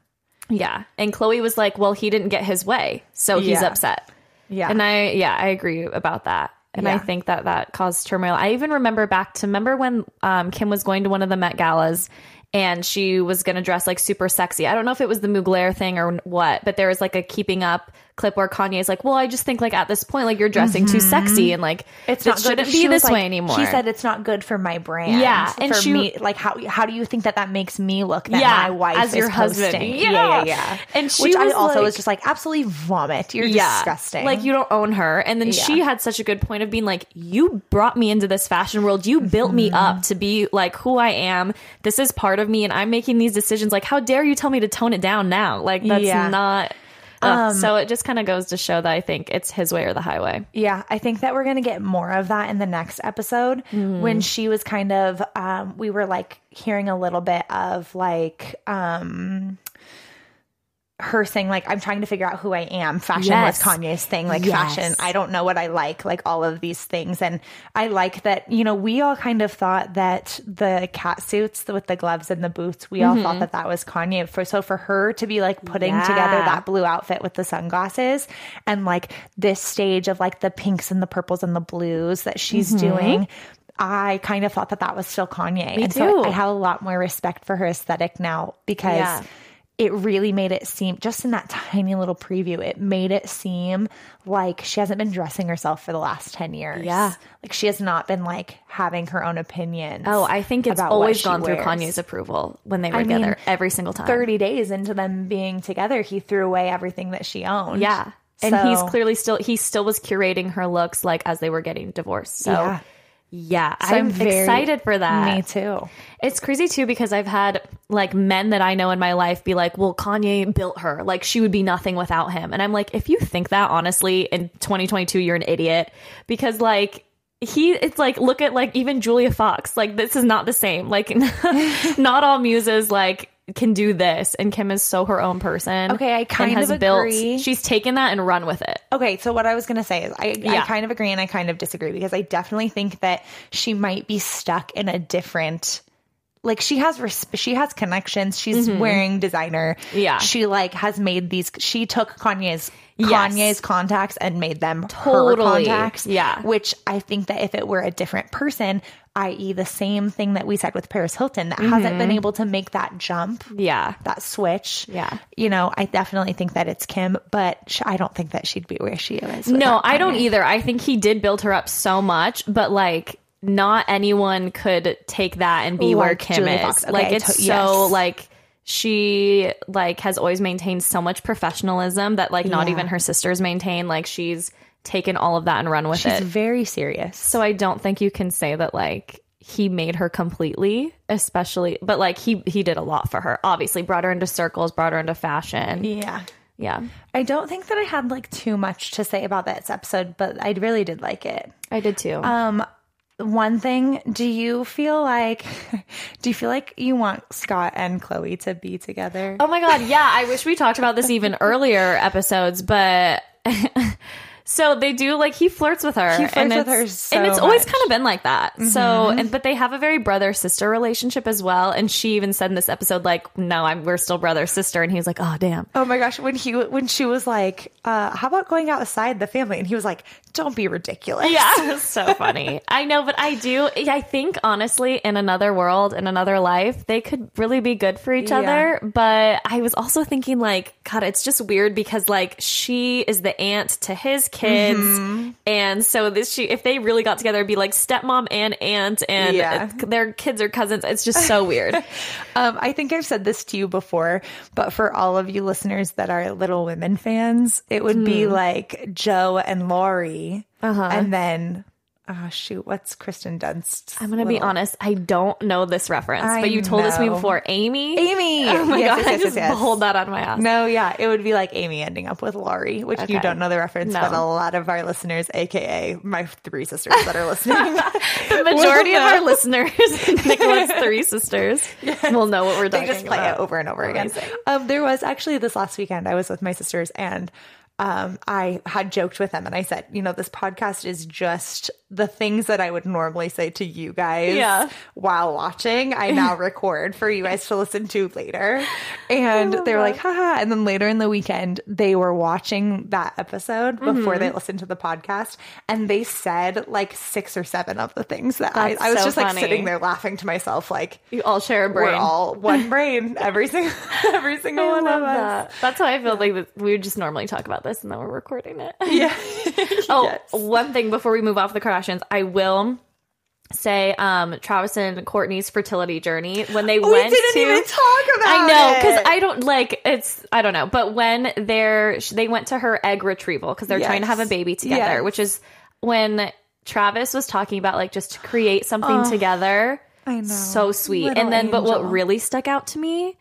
yeah. And Khloe was like, "Well, he didn't get his way, so he's
Yeah.
upset."
Yeah.
And I, yeah, I agree about that. And I think that that caused turmoil. I even remember back to remember when um, Kim was going to one of the Met Galas and she was going to dress like super sexy. I don't know if it was the Mugler thing or what, but there was like a keeping up clip where Kanye's like, "Well, I just think like at this point, like you're dressing too sexy and like
Mm-hmm. It's
it
not
shouldn't be this
like-
way anymore."
She said it's not good for my brand.
Yeah,
and
she-
me, like how how do you think that that makes me look? That
Yeah,
my wife
as your husband.
posting?
Yeah.
yeah, yeah.
And she
which I
was
also
like-
was just like absolutely vomit. You're disgusting.
Like you don't own her. And then she had such a good point of being like, you brought me into this fashion world. You built me
Mm-hmm.
up to be like who I am. This is part of me and I'm making these decisions. Like, how dare you tell me to tone it down now? Like that's
Yeah. Um,
so it just kind of goes to show that I think it's his way or the highway.
Yeah, I think that we're going to get more of that in the next episode
Mm-hmm.
when she was kind of um we were like hearing a little bit of like um her saying like I'm trying to figure out who I am. Fashion
Yes.
was Kanye's thing. Like
Yes.
fashion, I don't know what I like. Like all of these things, and I like that. You know, we all kind of thought that the cat suits with the gloves and the boots. We all thought that that was Kanye. For so for her to be like putting
Mm-hmm. Yeah.
together that blue outfit with the sunglasses and like this stage of like the pinks and the purples and the blues that she's doing. I kind of thought that that was still Kanye.
Mm-hmm. Me
and so
too.
I have a lot more respect for her aesthetic now because
Yeah.
It really made it seem just in that tiny little preview it made it seem like she hasn't been dressing herself for the last 10 years
Yeah.
like she has not been like having her own opinion
Oh, I think it's always gone through. Kanye's approval when they were
I mean,
together every single time.
30 days into them being together he threw away everything that she owned
Yeah. And he's clearly still he still was curating her looks like as they were getting divorced. So
Yeah.
Yeah,
So
I'm,
very-
excited for that.
me too
It's crazy too because I've had like men that I know in my life be like, "Well, Kanye built her. Like she would be nothing without him." And I'm like, "If you think that honestly in 2022, you're an idiot because like he it's like look at like even Julia Fox. Like this is not the same. Like not all muses like can do this and Kim is so her own person.
Okay, I
and
kind
has
of
built
agree.
she's taken that and run with it.
Okay, so what I was going to say is I, I kind of agree and I kind of disagree because I definitely think that she might be stuck in a different like she has res- she has connections. She's wearing designer.
Mm-hmm. Yeah.
She like has made these she took Kanye's
Yes.
Kanye's contacts and made them her contacts.
Yeah.
Which I think that if it were a different person, i.e. the same thing that we said with Paris Hilton that hasn't
Mm-hmm.
been able to make that jump
Yeah.
that switch.
Yeah.
You know, I definitely think that it's Kim, but sh- I don't think that she'd be where she is.
No, I don't either. I think he did build her up so much, but like not anyone could take that and be where Kim
Julia
is.
Okay,
like it's
to-
so
yes.
like she like has always maintained so much professionalism that like not
Yeah.
even her sisters maintain. Like she's taken all of that and run with
She's
it.
very serious.
So I don't think you can say that like he made her completely, especially but like he he did a lot for her. Obviously brought her into circles, brought her into fashion.
Yeah.
Yeah.
I don't think that I had like too much to say about this episode, but I really did like it.
I did too.
Um One thing, do you feel like do you feel like you want Scott and Khloe to be together?
Oh my god, yeah. I wish we talked about this even earlier episodes, but so they do like he flirts with her.
He flirts
and
with
it's-
her so
and it's always kind of been like that. So and but they have a very brother sister relationship as well. And she even said in this episode, like, no, I'm we're still brother sister. And he was like, oh damn.
Oh my gosh, when he when she was like, uh, how about going outside the family? And he was like, Don't be ridiculous.
Yeah, so funny. I know, but I do. I think honestly, in another world, in another life, they could really be good for each
Yeah.
other. But I was also thinking, like, God, it's just weird because like she is the aunt to his kids,
Mm-hmm.
and so this she if they really got together, it'd be like stepmom and aunt, and
Yeah.
their kids are cousins. It's just so weird.
Um, I think I've said this to you before, but for all of you listeners that are Little Women fans, it would
Hmm.
be like Jo and Laurie,
Uh-huh.
and then oh shoot, what's Kristen Dunst?
I'm gonna be honest, I don't know this reference,
I
but you told this to me before. Amy.
Amy.
Oh my
Yes,
god,
yes,
I just
yes, yes.
pulled that on my ass.
No, yeah, it would be like Amy ending up with Laurie, which you don't know the reference,
No.
but a lot of our listeners, aka my three sisters that are listening,
The majority of our listeners, Nicolett's three sisters, will know what we're
they
talking
just play
about.
it over and over again. Um, there was actually this last weekend. I was with my sisters, and um, I had joked with them, and I said, you know, this podcast is just the things that I would normally say to you guys
Yeah.
while watching. I now record for you guys to listen to later, and they were like, haha. And then later in the weekend, they were watching that episode before
Mm-hmm.
they listened to the podcast, and they said like six or seven of the things that I,
That's
I was
so
just like sitting there laughing to myself, like.
You all share a brain.
We're all one brain, every single every single
I
one of us.
That's how I feel like we would just normally talk about this and then we're recording it.
Yeah.
Oh,
Yes.
one thing before we move off the I will say um Travis and Kourtney's fertility journey when they
we
went
didn't
to
even talk about
I know because. I don't like it's I don't know, but when they're they went to her egg retrieval because they're trying to have a baby together,
Yes.
which is when Travis was talking about like just to create something together.
I know.
so sweet.
Little
and then, but what really stuck out to me,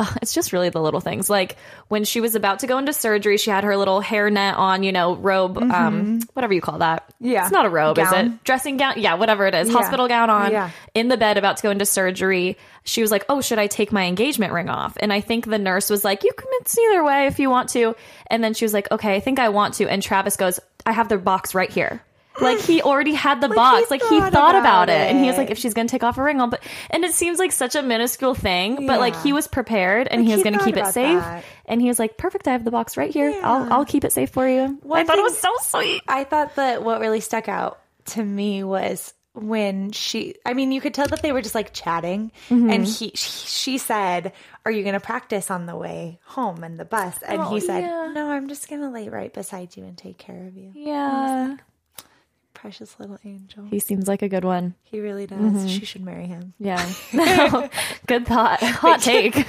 uh, it's just really the little things. Like when she was about to go into surgery, she had her little hairnet on, you know, robe, um, whatever you call that.
Mm-hmm. Yeah.
it's not a robe, is it? Dressing gown, yeah, whatever it is, hospital gown on.
Yeah.
in the bed about to go into surgery, she was like, "Oh, should I take my engagement ring off?" And I think the nurse was like, "You can it's either way if you want to." And then she was like, "Okay, I think I want to." And Travis goes, "I have the box right here." Like he already had the box,
he
like he
thought about
about, it. and he was like, "If she's gonna take off her ring, I'll." But and it seems like such a minuscule thing, but like he was prepared and
Like,
he was
he
gonna keep it safe.
that.
And he was like, "Perfect, I have the box right here. I'll I'll keep it safe for you."
One
I thought it was so sweet.
I thought that what really stuck out to me was when she I mean you could tell that they were just like chatting
Mm-hmm.
and he she said are you going to practice on the way home and the bus and
Oh,
he said
yeah.
no I'm just going to lay right beside you and take care of you
Yeah,
precious little angel
he seems like a good one.
he really does
Mm-hmm.
she should marry him
Yeah, good thought. Hot take.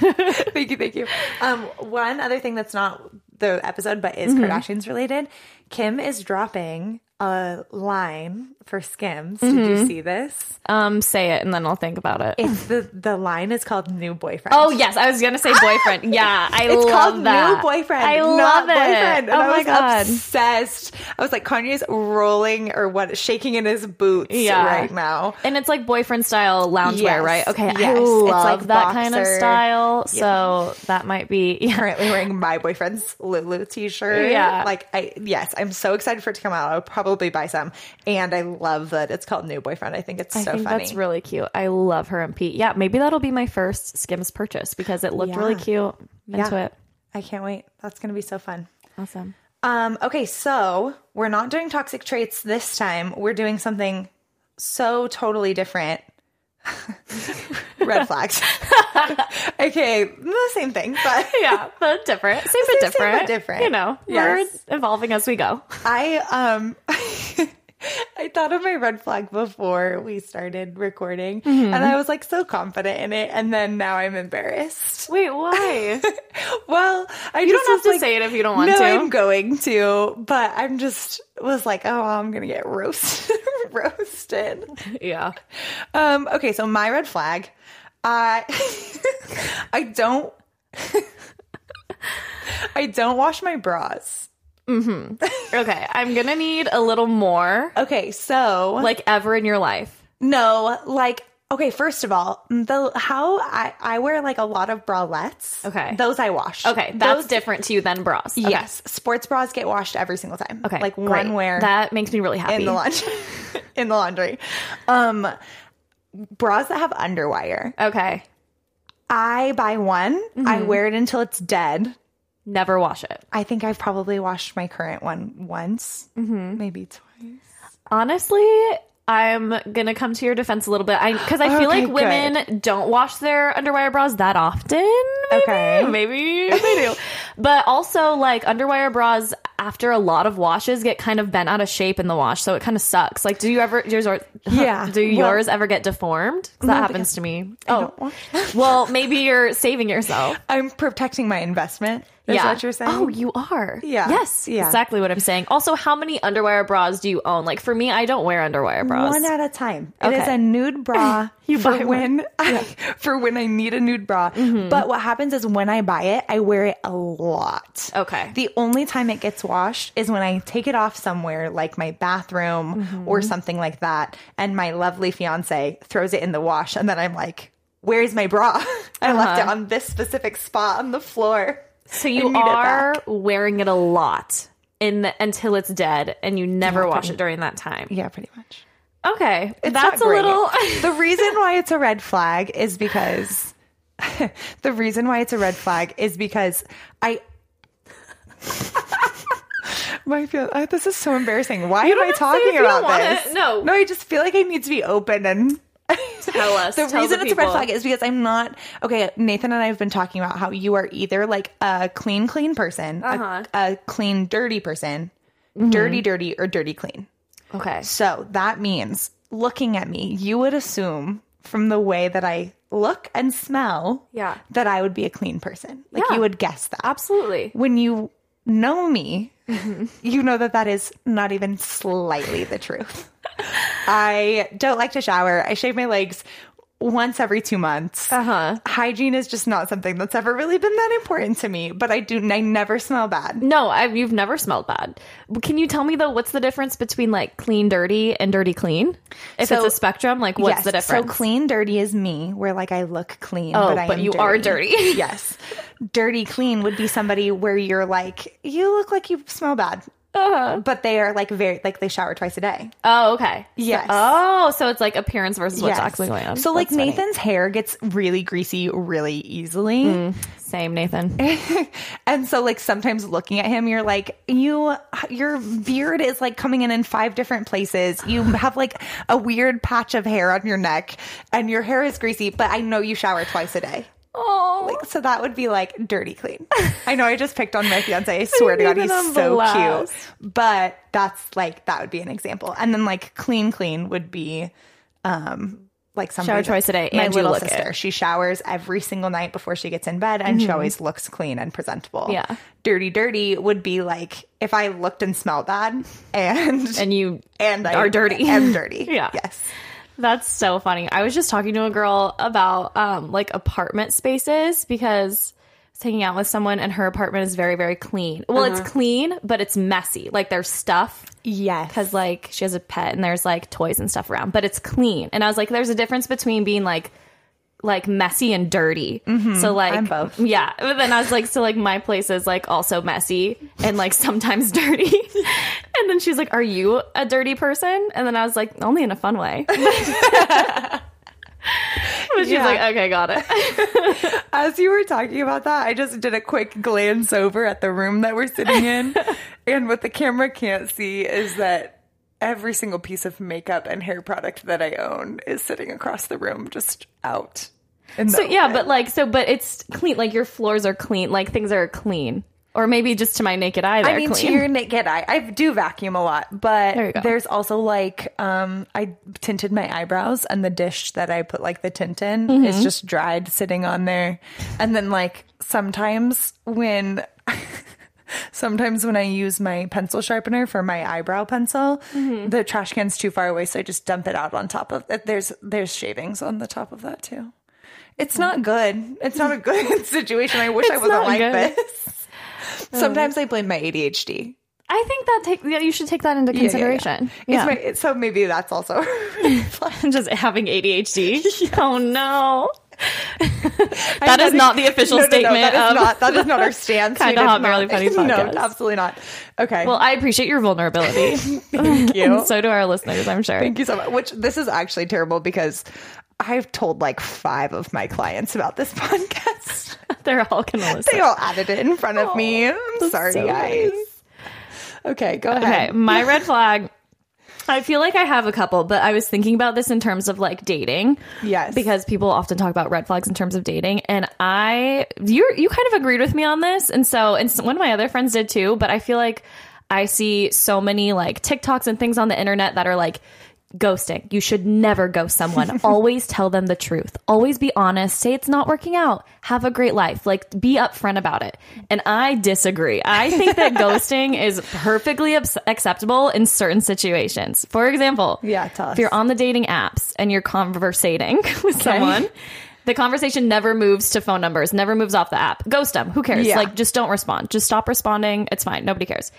thank you thank you um one other thing that's not the episode but is
Mm-hmm.
Kardashians related Kim is dropping a line for Skims did
Mm-hmm.
you see this
um, say it and then I'll think about it.
It's the the line is called new boyfriend.
Oh yes, I was gonna say boyfriend. Yeah, I
it's
love
called
that.
new boyfriend.
I
not
love it.
boyfriend. And
oh
I
my
was
god.
obsessed. I was like, Kanye's rolling or what, shaking in his boots
Yeah.
right now.
And it's like boyfriend style loungewear,
Yes,
right? Okay, I
yes. It's
love
like
that kind of
boxer.
style. So that might be yeah.
Currently wearing my boyfriend's Lulu t-shirt.
Yeah.
like I yes, I'm so excited for it to come out. I'll probably buy some, and I love that it's called new boyfriend. I think it's
I
so
think
funny.
that's really cute. I love her and Pete. Yeah, maybe that'll be my first Skims purchase because it looked really
Yeah.
cute. Into
Yeah.
it.
I can't wait. That's gonna be so fun.
Awesome.
Um, okay, so we're not doing toxic traits this time. We're doing something so totally different. Red flags. okay, the same thing, but
Yeah, but different. Same but
Same, same, but
different.
different.
You know,
Yes.
we're evolving as we go.
I um I thought of my red flag before we started recording, and I was like so confident in it, and then now I'm embarrassed.
Wait, why?
Well, I
You
just
don't have to
like,
say it if you don't want
no,
to.
I'm going to, but I'm just was like, oh, I'm gonna get roasted, roasted.
yeah.
Um, okay, so my red flag, I I don't I don't wash my bras.
Okay, I'm gonna need a little more,
Okay, so
like ever in your life.
no, like okay, first of all, the how I I wear like a lot of bralettes.
Okay.
those I wash.
Okay, that's
those,
different to you than bras. Okay.
Yes, sports bras get washed every single time.
Okay.
like
great.
one wear
That makes me really happy.
in the laundry. in the laundry, um, bras that have underwire.
okay.
I buy one.
Mm-hmm.
I wear it until it's dead.
Never wash it.
I think I've probably washed my current one once,
Mm-hmm.
maybe twice.
Honestly, I'm gonna come to your defense a little bit. I because I feel
Okay,
like women don't wash their underwire bras that often. Maybe,
Okay.
maybe they do. But also, like underwire bras, after a lot of washes, get kind of bent out of shape in the wash, so it kind of sucks. Like, do you ever yours? Or,
Yeah.
Do
Well-
yours ever get deformed? 'Cause that happens to me. Oh,
don't wash
well, maybe you're saving yourself.
I'm protecting my investment. Is
yeah.
what you're saying?
Oh, you are.
Yeah.
Yes.
Yeah.
Exactly what I'm saying. Also, how many underwire bras do you own? Like for me, I don't wear underwire bras.
One at a time. It is
Okay.
a nude bra
You
for when I, for when I need a nude bra.
Mm-hmm.
But what happens is when I buy it, I wear it a lot.
Okay.
The only time it gets washed is when I take it off somewhere like my bathroom
Mm-hmm.
or something like that and my lovely fiance throws it in the wash and then I'm like, "Where's my bra? I left it
Uh-huh.
on this specific spot on the floor."
So you are wearing it a lot in the, until it's dead, and you never wash it during that time.
Yeah, pretty much.
Okay,
It's
that's a little.
the reason why it's a red flag is because the reason why it's a red flag is because I. My feel uh, this is so embarrassing. Why am I
have to say
talking
if you don't
about this?
it. No.
no, I just feel like I need to be open and
Tell us.
the
tell
reason
the
it's a red flag is because I'm not okay. Nathan and I have been talking about how you are either like a clean, clean person, a-
Uh-huh.
a, clean, dirty person,
Mm-hmm.
dirty, dirty, or dirty, clean.
Okay.
So that means looking at me, you would assume from the way that I look and smell
Yeah.
that I would be a clean person. Like
Yeah.
you would guess that.
Absolutely.
When you know me, you know that that is not even slightly the truth. I don't like to shower. I shave my legs once every two months.
Uh-huh.
Hygiene is just not something that's ever really been that important to me, but I do, I never smell bad.
No, I, you've never smelled bad. Can you tell me though, what's the difference between like clean, dirty, and dirty, clean? If
So-
it's a spectrum, like what's
Yes,
the difference?
So clean, dirty is me, where like I look clean,
Oh,
but I
but
am
you are dirty.
yes, dirty clean would be somebody where you're like you look like you smell bad,
Uh-huh.
but they are like very like they shower twice a day.
Oh, okay. So-
Yes.
oh, so it's like appearance versus what's
Yes.
actually going on.
So like
That's funny.
Nathan's hair gets really greasy really easily.
Same, Nathan.
And so like sometimes looking at him you're like you your beard is like coming in in five different places. You have like a weird patch of hair on your neck and your hair is greasy, but I know you shower twice a day.
Oh,
Like so that would be like dirty clean. I know I just picked on my fiance. I swear to God, he's so
blast.
cute. But that's like that would be an example. And then like clean clean would be um like somebody
Shower twice a day
My little sister.
it. Mm-hmm.
She showers every single night before she gets in bed and she always looks clean and presentable.
Yeah.
Dirty dirty would be like if I looked and smelled bad and
and you
and I
are dirty.
am dirty.
Yeah.
Yes.
That's so funny. I was just talking to a girl about um like apartment spaces because I was hanging out with someone and her apartment is very very clean. Well,
Uh-huh.
it's clean, but it's messy. Like there's stuff
Yes.
because like she has a pet and there's like toys and stuff around, but it's clean. And I was like, there's a difference between being like like messy and dirty. So like
Mm-hmm. I'm both.
Yeah. But then I was like, so like my place is like also messy and like sometimes dirty. and then she's like, Are you a dirty person? And then I was like, only in a fun way. But she's
Yeah.
like, okay, got it.
As you were talking about that, I just did a quick glance over at the room that we're sitting in. and what the camera can't see is that every single piece of makeup and hair product that I own is sitting across the room, just out.
So yeah, but like, so, but it's clean. Like your floors are clean. Like things are clean. Or maybe just to my naked eye,
I mean,
clean.
to your naked eye, I do vacuum a lot, but
go.
there's also like, um, I tinted my eyebrows, and the dish that I put like the tint in
Mm-hmm.
is just dried, sitting on there. And then like sometimes when, sometimes when I use my pencil sharpener for my eyebrow pencil,
Mm-hmm.
the trash can's too far away, so I just dump it out on top of it. There's there's shavings on the top of that too. It's not good. It's not a good situation. I wish I wasn't like
good.
this. Sometimes I blame my ADHD.
I think that take yeah, you should take that into
Yeah, yeah, yeah.
consideration.
It's
Yeah,
my- so maybe that's also
just having ADHD. Oh no, that is not the official
No, no, no,
statement.
that is
of,
not that is not our stance.
Kinda Hot, Barely Funny podcast.
No, absolutely not. Okay.
Well, I appreciate your vulnerability.
thank you.
And so do our listeners, I'm sure.
Thank you so much. Which this is actually terrible because I've told like five of my clients about this podcast.
They're all gonna listen.
they all added it in front of me. I'm sorry,
so
guys.
nice.
Okay, go
Okay,
ahead.
my red flag. I feel like I have a couple, but I was thinking about this in terms of like dating.
Yes.
Because people often talk about red flags in terms of dating. And I, you you kind of agreed with me on this. And so, and so one of my other friends did too, but I feel like I see so many like TikToks and things on the internet that are like, ghosting. You should never ghost someone. Always tell them the truth. Always be honest. Say it's not working out. Have a great life. Like be upfront about it. And I disagree. I think that ghosting is perfectly abs- acceptable in certain situations. For example,
Yeah,
if you're on the dating apps and you're conversating with someone, the conversation never moves to phone numbers, never moves off the app. Ghost them. Who cares?
Yeah.
Like just don't respond. Just stop responding. It's fine. Nobody cares.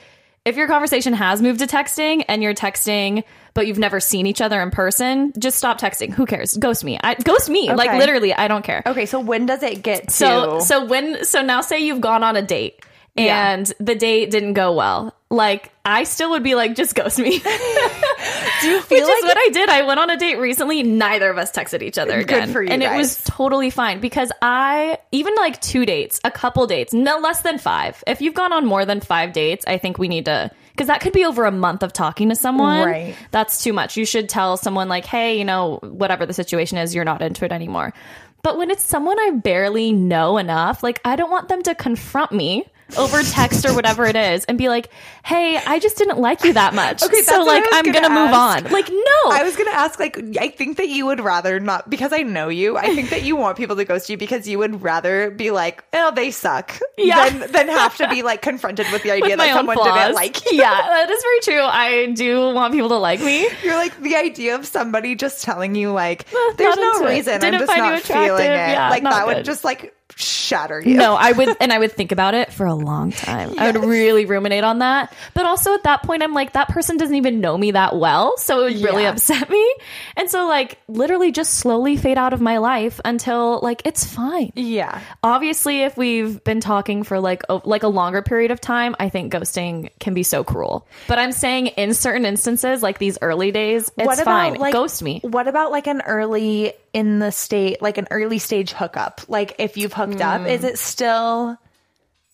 If your conversation has moved to texting and you're texting, but you've never seen each other in person, just stop texting. Who cares? Ghost me. I, ghost me. Like literally, I don't care.
Okay, so when does it get to
So so when so now say you've gone on a date
Yeah.
and the date didn't go well. Like I still would be like, just ghost me.
do you feel
Which
like
is what I did. I went on a date recently. Neither of us texted each other
Good
again.
for you
and it was totally fine because I, even like two dates, a couple dates, no less than five. If you've gone on more than five dates, I think we need to, because that could be over a month of talking to someone.
Right.
That's too much. You should tell someone, like, hey, you know, whatever the situation is, you're not into it anymore. But when it's someone I barely know enough, like, I don't want them to confront me over text or whatever it is and be like, "Hey, I just didn't like you that much."
Okay,
so like I'm
gonna
going to move on. Like no.
I was gonna ask, like, I think that you would rather not because I know you. I think that you want people to ghost you because you would rather be like, "Oh, they suck,"
Yeah.
than, than have to be like confronted with the idea
with
that someone
flaws.
didn't like you.
yeah, that is very true. I do want people to like me.
You're like the idea of somebody just telling you like,
not
"There's no
it.
reason.
Didn't
I'm just
find you
not feeling it."
attractive. Yeah,
like
not
that would just like shatter you.
No, I would, and I would think about it for a long time. I would really ruminate on that. But also at that point, I'm like, that person doesn't even know me that well. So it would really
Yeah.
upset me. And so, like, literally just slowly fade out of my life until, like, it's fine.
Yeah.
Obviously, if we've been talking for like a, like a longer period of time, I think ghosting can be so cruel. But I'm saying in certain instances, like these early days, it's fine. Ghost me.
What about like an early in the state, like an early stage hookup? Like if you've hooked up, is hmm. it still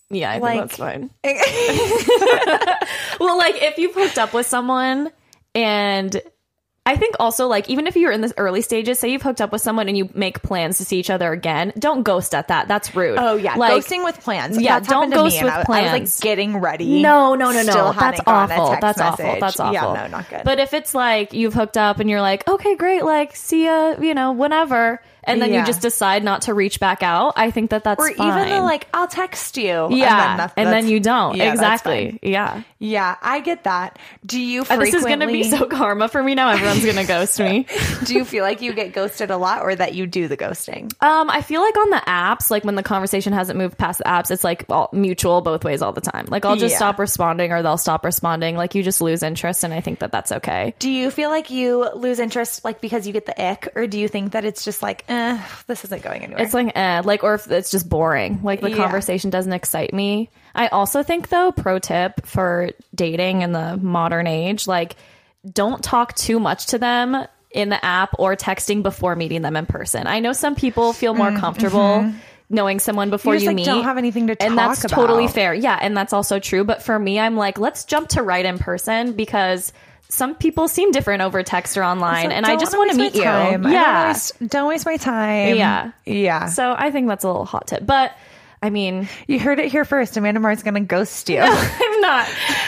Yeah, I
like-
think that's fine. Well, like if you've hooked up with someone and I think also like even if you're in the early stages, say you've hooked up with someone and you make plans to see each other again, don't ghost at that. That's rude.
Oh yeah,
like,
ghosting with plans.
Yeah,
That's
don't ghost with
I, was- I
plans.
was like getting ready.
No, no, no, no.
Still
That's
hadn't gotten a
awful. That's awful. That's awful.
Yeah, no, not good.
But if it's like you've hooked up and you're like, okay, great, like see ya, you know, whenever, and then
Yeah.
you just decide not to reach back out, I think that that's
or
fine.
even the like, I'll text you.
yeah,
and then, that-
and then you don't
yeah,
exactly. Yeah.
Yeah, I get that. Do you? Frequently,
This is gonna be so karma for me now. Everyone's gonna ghost me.
do you feel like you get ghosted a lot, or that you do the ghosting?
Um, I feel like on the apps, like when the conversation hasn't moved past the apps, it's like all, mutual both ways all the time. Like I'll just
Yeah.
stop responding or they'll stop responding. Like you just lose interest, and I think that that's okay.
Do you feel like you lose interest, like because you get the ick, or do you think that it's just like, eh, this isn't going anywhere?
It's like eh, like or if it's just boring. Like the
Yeah.
conversation doesn't excite me. I also think though, pro tip for dating in the modern age, like don't talk too much to them in the app or texting before meeting them in person. I know some people feel more comfortable knowing someone before
Mm, mm-hmm. You
you,
like,
meet.
don't have anything to
and that's
talk
totally fair. Yeah, and that's also true. But for me, I'm like, let's jump to right in person because some people seem different over text or online, and I just want to meet you.
time. I don't
Yeah.
waste- don't waste my time.
Yeah.
yeah.
So I think that's a little hot tip. But I mean,
You heard it here first. Amanda Marr's gonna ghost you.
I'm not.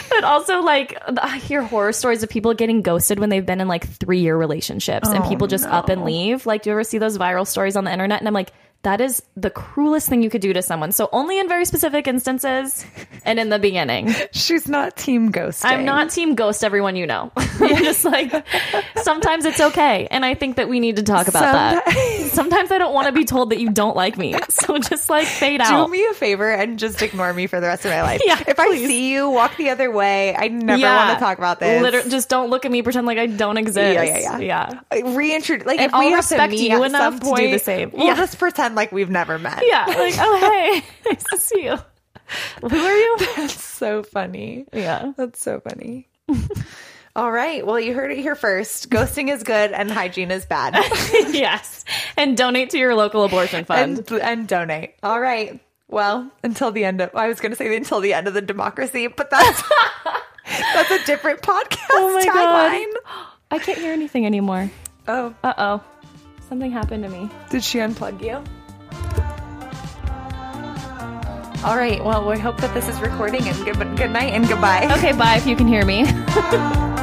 But also, like, I hear horror stories of people getting ghosted when they've been in like three year relationships and
Oh,
people just up and leave. Like, do you ever see those viral stories on the internet? And I'm like, that is the cruelest thing you could do to someone. So, only in very specific instances and in the beginning.
She's not team ghosting.
I'm not team ghost everyone you know. I'm just like, sometimes it's okay. And I think that we need to talk about that. Sometimes I don't want to be told that you don't like me. So, just like fade
Do
out.
Do me a favor and just ignore me for the rest of my life.
Yeah,
if I see you, walk the other way. I never want to talk about this.
Liter- just don't look at me. Pretend like I don't exist.
Yeah, yeah, uh, yeah.
yeah.
Reintroduce. Like
And
if we
I'll
have to
respect
meet
you
at
enough
some
to do the same.
We'll
Yeah.
just pretend like we've never met.
Yeah, like oh hey, nice to see you. Who are you?
That's so funny.
Yeah.
That's so funny. All right. Well, you heard it here first. Ghosting is good and hygiene is bad.
yes, and donate to your local abortion fund.
and, and donate. All right. Well, until the end of I was going to say until the end of the democracy, but that's that's a different podcast
Oh my God. I can't hear anything anymore.
Oh,
Uh oh, something happened to me.
did she unplug you? All right. Well, we hope that this is recording and good, good night and goodbye.
Okay, bye. If you can hear me.